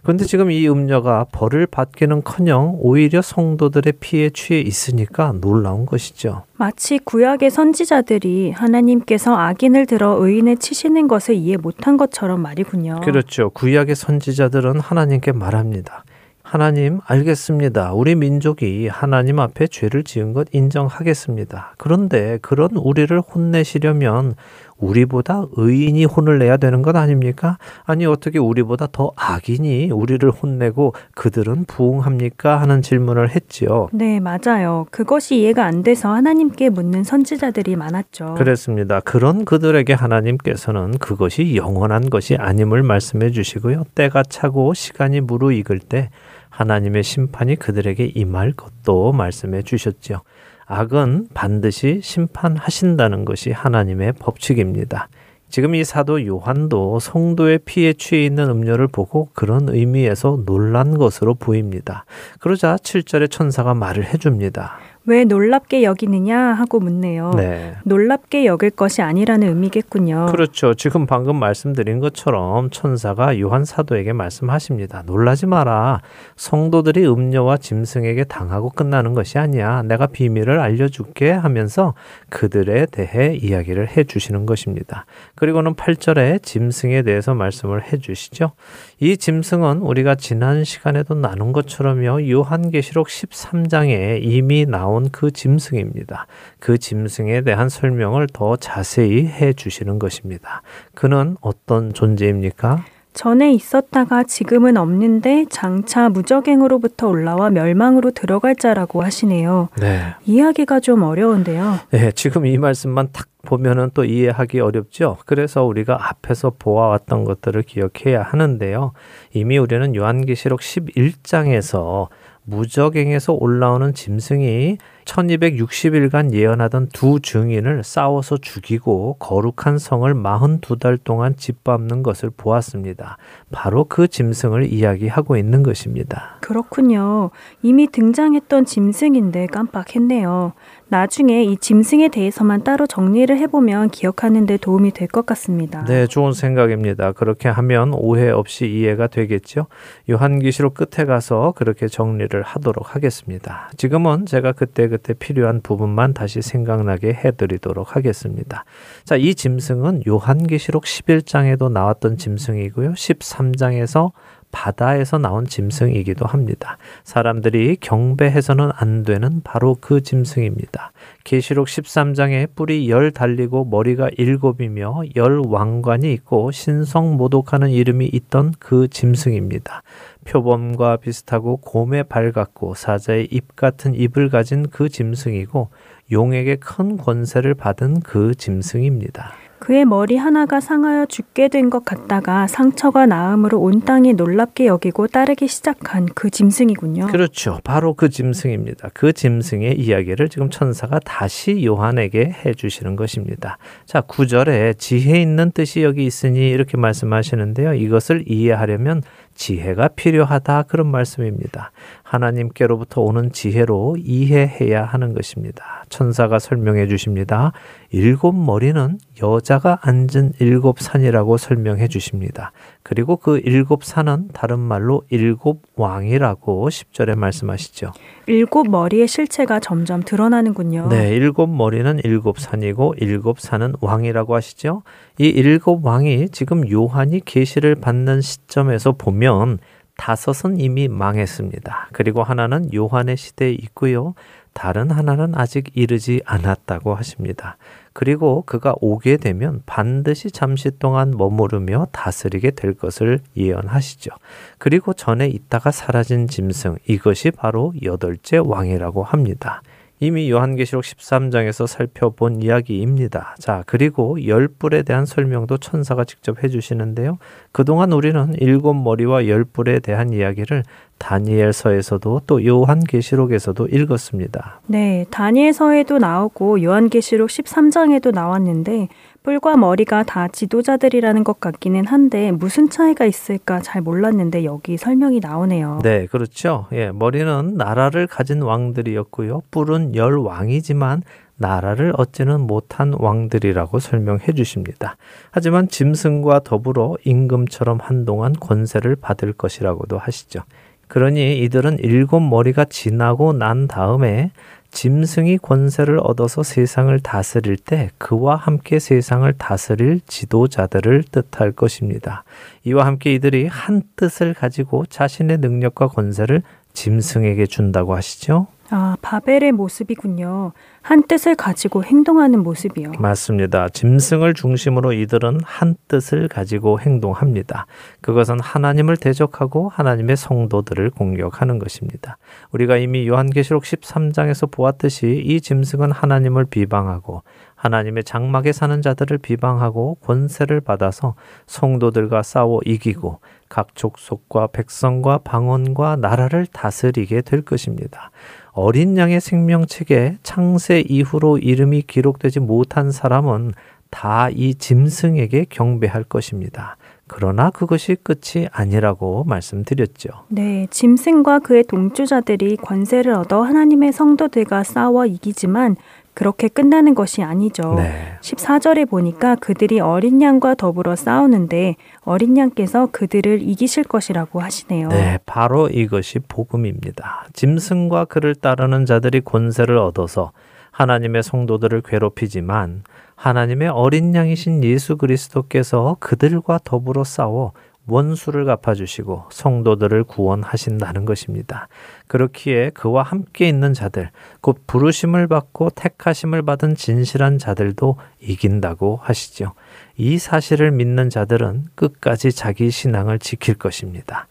그런데 지금 이 음녀가 벌을 받기는커녕 오히려 성도들의 피에 취해 있으니까 놀라운 것이죠. 마치 구약의 선지자들이 하나님께서 악인을 들어 의인을 치시는 것을 이해 못한 것처럼 말이군요. 그렇죠. 구약의 선지자들은 하나님께 말합니다. 하나님, 알겠습니다. 우리 민족이 하나님 앞에 죄를 지은 것 인정하겠습니다. 그런데 그런 우리를 혼내시려면 우리보다 의인이 혼을 내야 되는 것 아닙니까? 아니 어떻게 우리보다 더 악인이 우리를 혼내고 그들은 부응합니까? 하는 질문을 했지요. 네, 맞아요. 그것이 이해가 안 돼서 하나님께 묻는 선지자들이 많았죠. 그랬습니다. 그런 그들에게 하나님께서는 그것이 영원한 것이 아님을 말씀해 주시고요. 때가 차고 시간이 무르익을 때 하나님의 심판이 그들에게 임할 것도 말씀해 주셨지요. 악은 반드시 심판하신다는 것이 하나님의 법칙입니다. 지금 이 사도 요한도 성도의 피에 취해 있는 음료를 보고 그런 의미에서 놀란 것으로 보입니다. 그러자 7절에 천사가 말을 해줍니다. 왜 놀랍게 여기느냐 하고 묻네요. 네. 놀랍게 여길 것이 아니라는 의미겠군요. 그렇죠. 지금 방금 말씀드린 것처럼 천사가 요한 사도에게 말씀하십니다. 놀라지 마라. 성도들이 음녀와 짐승에게 당하고 끝나는 것이 아니야. 내가 비밀을 알려줄게 하면서 그들에 대해 이야기를 해 주시는 것입니다. 그리고는 8절에 짐승에 대해서 말씀을 해 주시죠. 이 짐승은 우리가 지난 시간에도 나눈 것처럼요. 요한계시록 13장에 이미 나온 그 짐승입니다. 그 짐승에 대한 설명을 더 자세히 해 주시는 것입니다. 그는 어떤 존재입니까? 전에 있었다가 지금은 없는데 장차 무적행으로부터 올라와 멸망으로 들어갈 자라고 하시네요. 네. 이해하기가 좀 어려운데요. 네, 지금 이 말씀만 탁 보면은 또 이해하기 어렵죠. 그래서 우리가 앞에서 보아왔던 것들을 기억해야 하는데요. 이미 우리는 요한계시록 11장에서 무적행에서 올라오는 짐승이 1260일간 예언하던 두 증인을 싸워서 죽이고 거룩한 성을 42달 동안 짓밟는 것을 보았습니다. 바로 그 짐승을 이야기하고 있는 것입니다. 그렇군요. 이미 등장했던 짐승인데 깜빡했네요. 나중에 이 짐승에 대해서만 따로 정리를 해보면 기억하는 데 도움이 될 것 같습니다. 네, 좋은 생각입니다. 그렇게 하면 오해 없이 이해가 되겠죠. 요한계시록 끝에 가서 그렇게 정리를 하도록 하겠습니다. 지금은 제가 그때그때 필요한 부분만 다시 생각나게 해드리도록 하겠습니다. 자, 이 짐승은 요한계시록 11장에도 나왔던 짐승이고요. 13장에서 바다에서 나온 짐승이기도 합니다. 사람들이 경배해서는 안 되는 바로 그 짐승입니다. 계시록 13장에 뿔이 열 달리고 머리가 일곱이며 열 왕관이 있고 신성 모독하는 이름이 있던 그 짐승입니다. 표범과 비슷하고 곰의 발 같고 사자의 입 같은 입을 가진 그 짐승이고 용에게 큰 권세를 받은 그 짐승입니다. 그의 머리 하나가 상하여 죽게 된 것 같다가 상처가 나음으로 온 땅이 놀랍게 여기고 따르기 시작한 그 짐승이군요. 그렇죠. 바로 그 짐승입니다. 그 짐승의 이야기를 지금 천사가 다시 요한에게 해 주시는 것입니다. 자, 9절에 지혜 있는 뜻이 여기 있으니 이렇게 말씀하시는데요. 이것을 이해하려면 지혜가 필요하다 그런 말씀입니다. 하나님께로부터 오는 지혜로 이해해야 하는 것입니다. 천사가 설명해 주십니다. 일곱 머리는 여자가 앉은 일곱 산이라고 설명해 주십니다. 그리고 그 일곱 산은 다른 말로 일곱 왕이라고 10절에 말씀하시죠. 일곱 머리의 실체가 점점 드러나는군요. 네, 일곱 머리는 일곱 산이고 일곱 산은 왕이라고 하시죠. 이 일곱 왕이 지금 요한이 계시를 받는 시점에서 보면 다섯은 이미 망했습니다. 그리고 하나는 요한의 시대에 있고요. 다른 하나는 아직 이르지 않았다고 하십니다. 그리고 그가 오게 되면 반드시 잠시 동안 머무르며 다스리게 될 것을 예언하시죠. 그리고 전에 있다가 사라진 짐승, 이것이 바로 여덟째 왕이라고 합니다. 이미 요한계시록 13장에서 살펴본 이야기입니다. 자, 그리고 열 뿔에 대한 설명도 천사가 직접 해주시는데요. 그동안 우리는 일곱 머리와 열 뿔에 대한 이야기를 다니엘서에서도 또 요한계시록에서도 읽었습니다. 네, 다니엘서에도 나오고 요한계시록 13장에도 나왔는데 뿔과 머리가 다 지도자들이라는 것 같기는 한데 무슨 차이가 있을까 잘 몰랐는데 여기 설명이 나오네요. 네, 그렇죠. 예, 머리는 나라를 가진 왕들이었고요. 뿔은 열 왕이지만 나라를 얻지는 못한 왕들이라고 설명해 주십니다. 하지만 짐승과 더불어 임금처럼 한동안 권세를 받을 것이라고도 하시죠. 그러니 이들은 일곱 머리가 지나고 난 다음에 짐승이 권세를 얻어서 세상을 다스릴 때 그와 함께 세상을 다스릴 지도자들을 뜻할 것입니다. 이와 함께 이들이 한 뜻을 가지고 자신의 능력과 권세를 짐승에게 준다고 하시죠. 아, 바벨의 모습이군요. 한 뜻을 가지고 행동하는 모습이요. 맞습니다. 짐승을 중심으로 이들은 한 뜻을 가지고 행동합니다. 그것은 하나님을 대적하고 하나님의 성도들을 공격하는 것입니다. 우리가 이미 요한계시록 13장에서 보았듯이 이 짐승은 하나님을 비방하고 하나님의 장막에 사는 자들을 비방하고 권세를 받아서 성도들과 싸워 이기고 각 족속과 백성과 방언과 나라를 다스리게 될 것입니다. 어린 양의 생명책에 창세 이후로 이름이 기록되지 못한 사람은 다 이 짐승에게 경배할 것입니다. 그러나 그것이 끝이 아니라고 말씀드렸죠. 네, 짐승과 그의 동주자들이 권세를 얻어 하나님의 성도들과 싸워 이기지만 그렇게 끝나는 것이 아니죠. 네. 14절에 보니까 그들이 어린 양과 더불어 싸우는데 어린 양께서 그들을 이기실 것이라고 하시네요. 네, 바로 이것이 복음입니다. 짐승과 그를 따르는 자들이 권세를 얻어서 하나님의 성도들을 괴롭히지만 하나님의 어린 양이신 예수 그리스도께서 그들과 더불어 싸워 원수를 갚아주시고 성도들을 구원하신다는 것입니다. 그렇기에 그와 함께 있는 자들, 곧 부르심을 받고 택하심을 받은 진실한 자들도 이긴다고 하시죠. 이 사실을 믿는 자들은 끝까지 자기 신앙을 지킬 것입니다.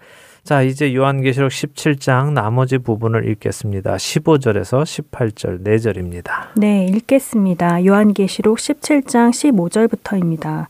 자, 이제 요한계시록 17장 나머지 부분을 읽겠습니다. 15절에서 18절 4절입니다. 네, 읽겠습니다. 요한계시록 17장 15절부터입니다.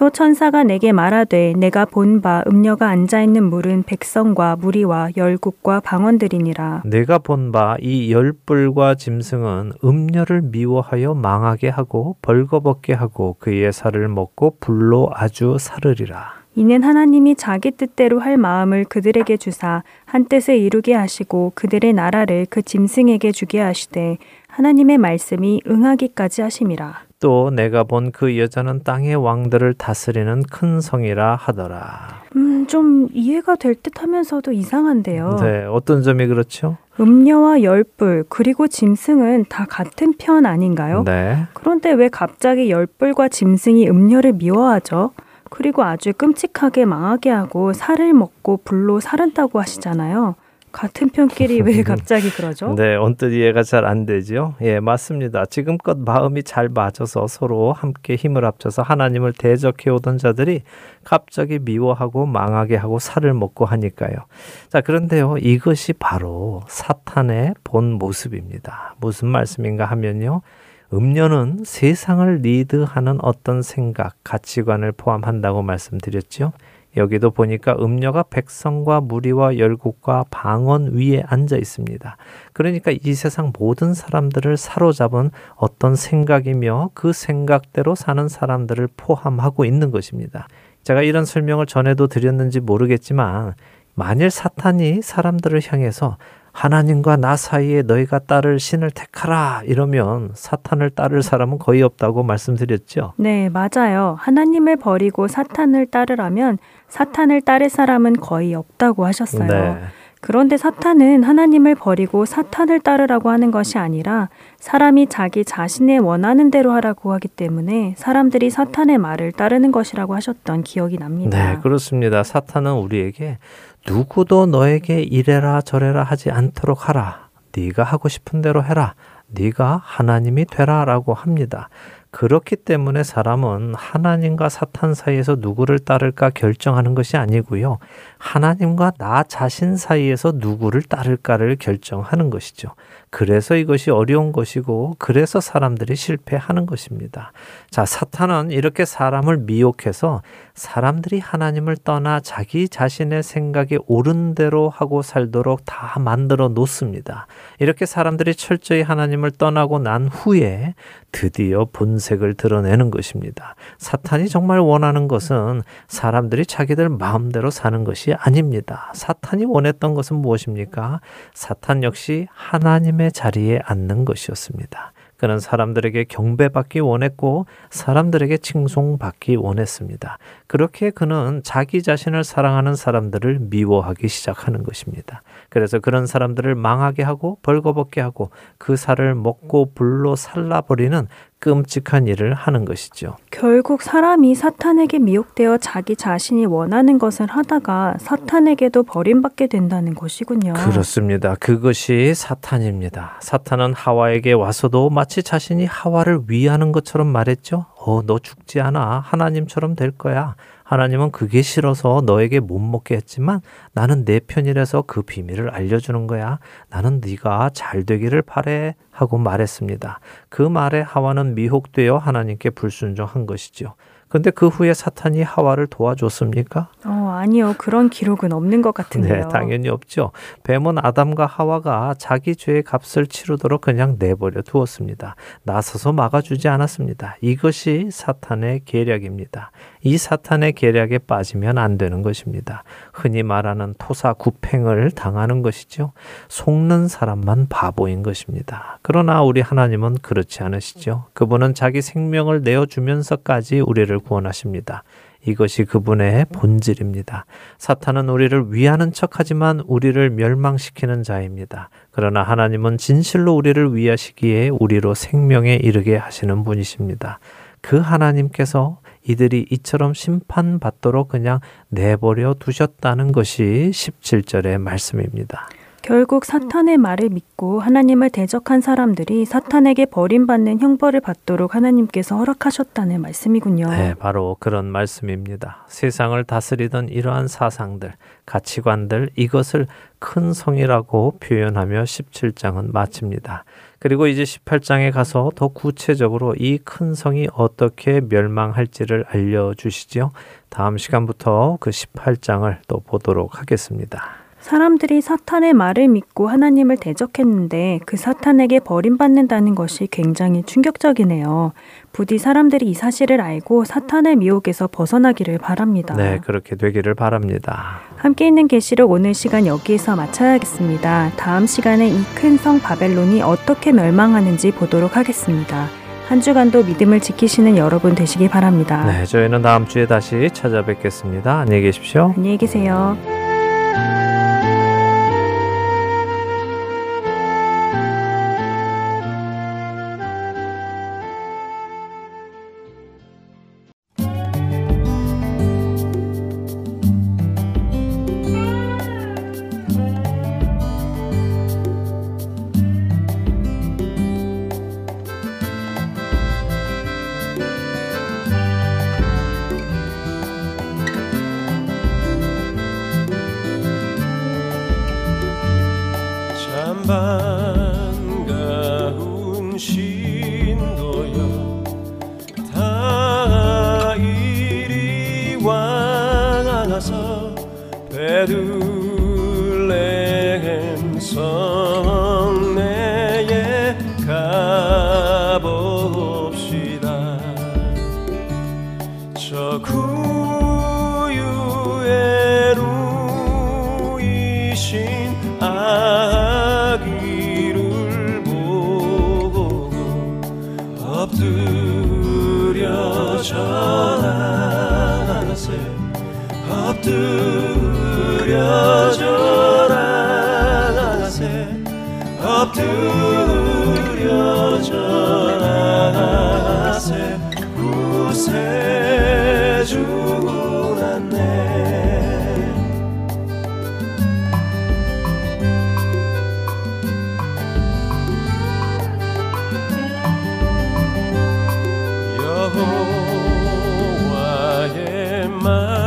또 천사가 내게 말하되 내가 본 바 음녀가 앉아 있는 물은 백성과 무리와 열국과 방언들이니라. 내가 본 바 이 열불과 짐승은 음녀를 미워하여 망하게 하고 벌거벗게 하고 그의 살을 먹고 불로 아주 사르리라. 이는 하나님이 자기 뜻대로 할 마음을 그들에게 주사 한 뜻을 이루게 하시고 그들의 나라를 그 짐승에게 주게 하시되 하나님의 말씀이 응하기까지 하심이라. 또 내가 본 그 여자는 땅의 왕들을 다스리는 큰 성이라 하더라. 음, 좀 이해가 될 듯 하면서도 이상한데요. 네, 어떤 점이 그렇죠? 음녀와 열불 그리고 짐승은 다 같은 편 아닌가요? 네. 그런데 왜 갑자기 열불과 짐승이 음녀를 미워하죠? 그리고 아주 끔찍하게 망하게 하고 살을 먹고 불로 사른다고 하시잖아요. 같은 편끼리 왜 갑자기 그러죠? 네, 언뜻 이해가 잘 안 되죠. 예, 맞습니다. 지금껏 마음이 잘 맞아서 서로 함께 힘을 합쳐서 하나님을 대적해 오던 자들이 갑자기 미워하고 망하게 하고 살을 먹고 하니까요. 자, 그런데요, 이것이 바로 사탄의 본 모습입니다. 무슨 말씀인가 하면요. 음료는 세상을 리드하는 어떤 생각, 가치관을 포함한다고 말씀드렸죠. 여기도 보니까 음녀가 백성과 무리와 열국과 방언 위에 앉아 있습니다. 그러니까 이 세상 모든 사람들을 사로잡은 어떤 생각이며 그 생각대로 사는 사람들을 포함하고 있는 것입니다. 제가 이런 설명을 전에도 드렸는지 모르겠지만 만일 사탄이 사람들을 향해서 하나님과 나 사이에 너희가 따를 신을 택하라 이러면 사탄을 따를 사람은 거의 없다고 말씀드렸죠. 네, 맞아요. 하나님을 버리고 사탄을 따르라면 사탄을 따를 사람은 거의 없다고 하셨어요. 네. 그런데 사탄은 하나님을 버리고 사탄을 따르라고 하는 것이 아니라 사람이 자기 자신의 원하는 대로 하라고 하기 때문에 사람들이 사탄의 말을 따르는 것이라고 하셨던 기억이 납니다. 네, 그렇습니다. 사탄은 우리에게 누구도 너에게 이래라 저래라 하지 않도록 하라. 네가 하고 싶은 대로 해라. 네가 하나님이 되라라고 합니다. 그렇기 때문에 사람은 하나님과 사탄 사이에서 누구를 따를까 결정하는 것이 아니고요. 하나님과 나 자신 사이에서 누구를 따를까를 결정하는 것이죠. 그래서 이것이 어려운 것이고, 그래서 사람들이 실패하는 것입니다. 자, 사탄은 이렇게 사람을 미혹해서 사람들이 하나님을 떠나 자기 자신의 생각에 옳은 대로 하고 살도록 다 만들어 놓습니다. 이렇게 사람들이 철저히 하나님을 떠나고 난 후에 드디어 본색을 드러내는 것입니다. 사탄이 정말 원하는 것은 사람들이 자기들 마음대로 사는 것이 아닙니다. 사탄이 원했던 것은 무엇입니까? 사탄 역시 하나님의 자리에 앉는 것이었습니다. 그는 사람들에게 경배받기 원했고 사람들에게 칭송받기 원했습니다. 그렇게 그는 자기 자신을 사랑하는 사람들을 미워하기 시작하는 것입니다. 그래서 그런 사람들을 망하게 하고 벌거벗게 하고 그 살을 먹고 불로 살라버리는 끔찍한 일을 하는 것이죠. 결국 사람이 사탄에게 미혹되어 자기 자신이 원하는 것을 하다가 사탄에게도 버림받게 된다는 것이군요. 그렇습니다. 그것이 사탄입니다. 사탄은 하와에게 와서도 마치 자신이 하와를 위하는 것처럼 말했죠. 어, 너 죽지 않아. 하나님처럼 될 거야. 하나님은 그게 싫어서 너에게 못 먹게 했지만 나는 내 편이라서 그 비밀을 알려주는 거야. 나는 네가 잘 되기를 바래 하고 말했습니다. 그 말에 하와는 미혹되어 하나님께 불순종한 것이죠. 근데 그 후에 사탄이 하와를 도와줬습니까? 어, 아니요. 그런 기록은 없는 것 같은데요. 네, 당연히 없죠. 뱀은 아담과 하와가 자기 죄의 값을 치르도록 그냥 내버려 두었습니다. 나서서 막아주지 않았습니다. 이것이 사탄의 계략입니다. 이 사탄의 계략에 빠지면 안 되는 것입니다. 흔히 말하는 토사구팽을 당하는 것이죠. 속는 사람만 바보인 것입니다. 그러나 우리 하나님은 그렇지 않으시죠. 그분은 자기 생명을 내어주면서까지 우리를 구원하십니다. 이것이 그분의 본질입니다. 사탄은 우리를 위하는 척하지만 우리를 멸망시키는 자입니다. 그러나 하나님은 진실로 우리를 위하시기에 우리로 생명에 이르게 하시는 분이십니다. 그 하나님께서 이들이 이처럼 심판받도록 그냥 내버려 두셨다는 것이 17절의 말씀입니다. 결국 사탄의 말을 믿고 하나님을 대적한 사람들이 사탄에게 버림받는 형벌을 받도록 하나님께서 허락하셨다는 말씀이군요. 네, 바로 그런 말씀입니다. 세상을 다스리던 이러한 사상들, 가치관들, 이것을 큰 성이라고 표현하며 17장은 마칩니다. 그리고 이제 18장에 가서 더 구체적으로 이 큰 성이 어떻게 멸망할지를 알려주시죠. 다음 시간부터 그 18장을 또 보도록 하겠습니다. 사람들이 사탄의 말을 믿고 하나님을 대적했는데 그 사탄에게 버림받는다는 것이 굉장히 충격적이네요. 부디 사람들이 이 사실을 알고 사탄의 미혹에서 벗어나기를 바랍니다. 네, 그렇게 되기를 바랍니다. 함께 있는 계시록 오늘 시간 여기에서 마쳐야겠습니다. 다음 시간에 이 큰 성 바벨론이 어떻게 멸망하는지 보도록 하겠습니다. 한 주간도 믿음을 지키시는 여러분 되시기 바랍니다. 네, 저희는 다음 주에 다시 찾아뵙겠습니다. 안녕히 계십시오. 안녕히 계세요. 여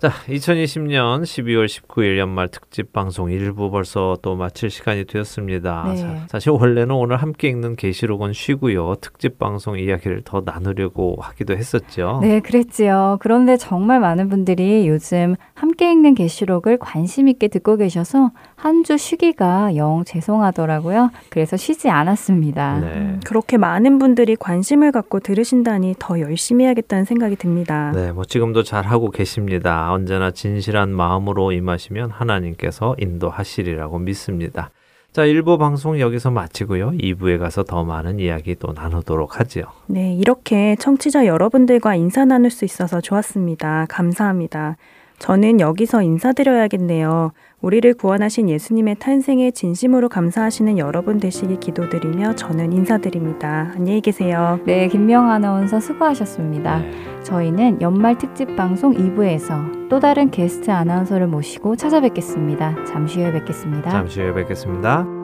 자, 2020년 12월 19일 연말 특집 방송 일부 벌써 또 마칠 시간이 되었습니다. 네. 자, 사실 원래는 오늘 함께 읽는 계시록은 쉬고요. 특집 방송 이야기를 더 나누려고 하기도 했었죠. 네, 그랬지요. 그런데 정말 많은 분들이 요즘 함께 읽는 계시록을 관심 있게 듣고 계셔서 한 주 쉬기가 영 죄송하더라고요. 그래서 쉬지 않았습니다. 네. 그렇게 많은 분들이 관심을 갖고 들으신다니 더 열심히 해야겠다는 생각이 듭니다. 네, 뭐 지금도 잘 하고 계십니다. 언제나 진실한 마음으로 임하시면 하나님께서 인도하시리라고 믿습니다. 자, 1부 방송 여기서 마치고요. 2부에 가서 더 많은 이야기 또 나누도록 하지요. 네, 이렇게 청취자 여러분들과 인사 나눌 수 있어서 좋았습니다. 감사합니다. 저는 여기서 인사드려야겠네요. 우리를 구원하신 예수님의 탄생에 진심으로 감사하시는 여러분 되시기 기도드리며 저는 인사드립니다. 안녕히 계세요. 네, 김명 아나운서 수고하셨습니다. 네. 저희는 연말 특집 방송 2부에서 또 다른 게스트 아나운서를 모시고 찾아뵙겠습니다. 잠시 후에 뵙겠습니다. 잠시 후에 뵙겠습니다.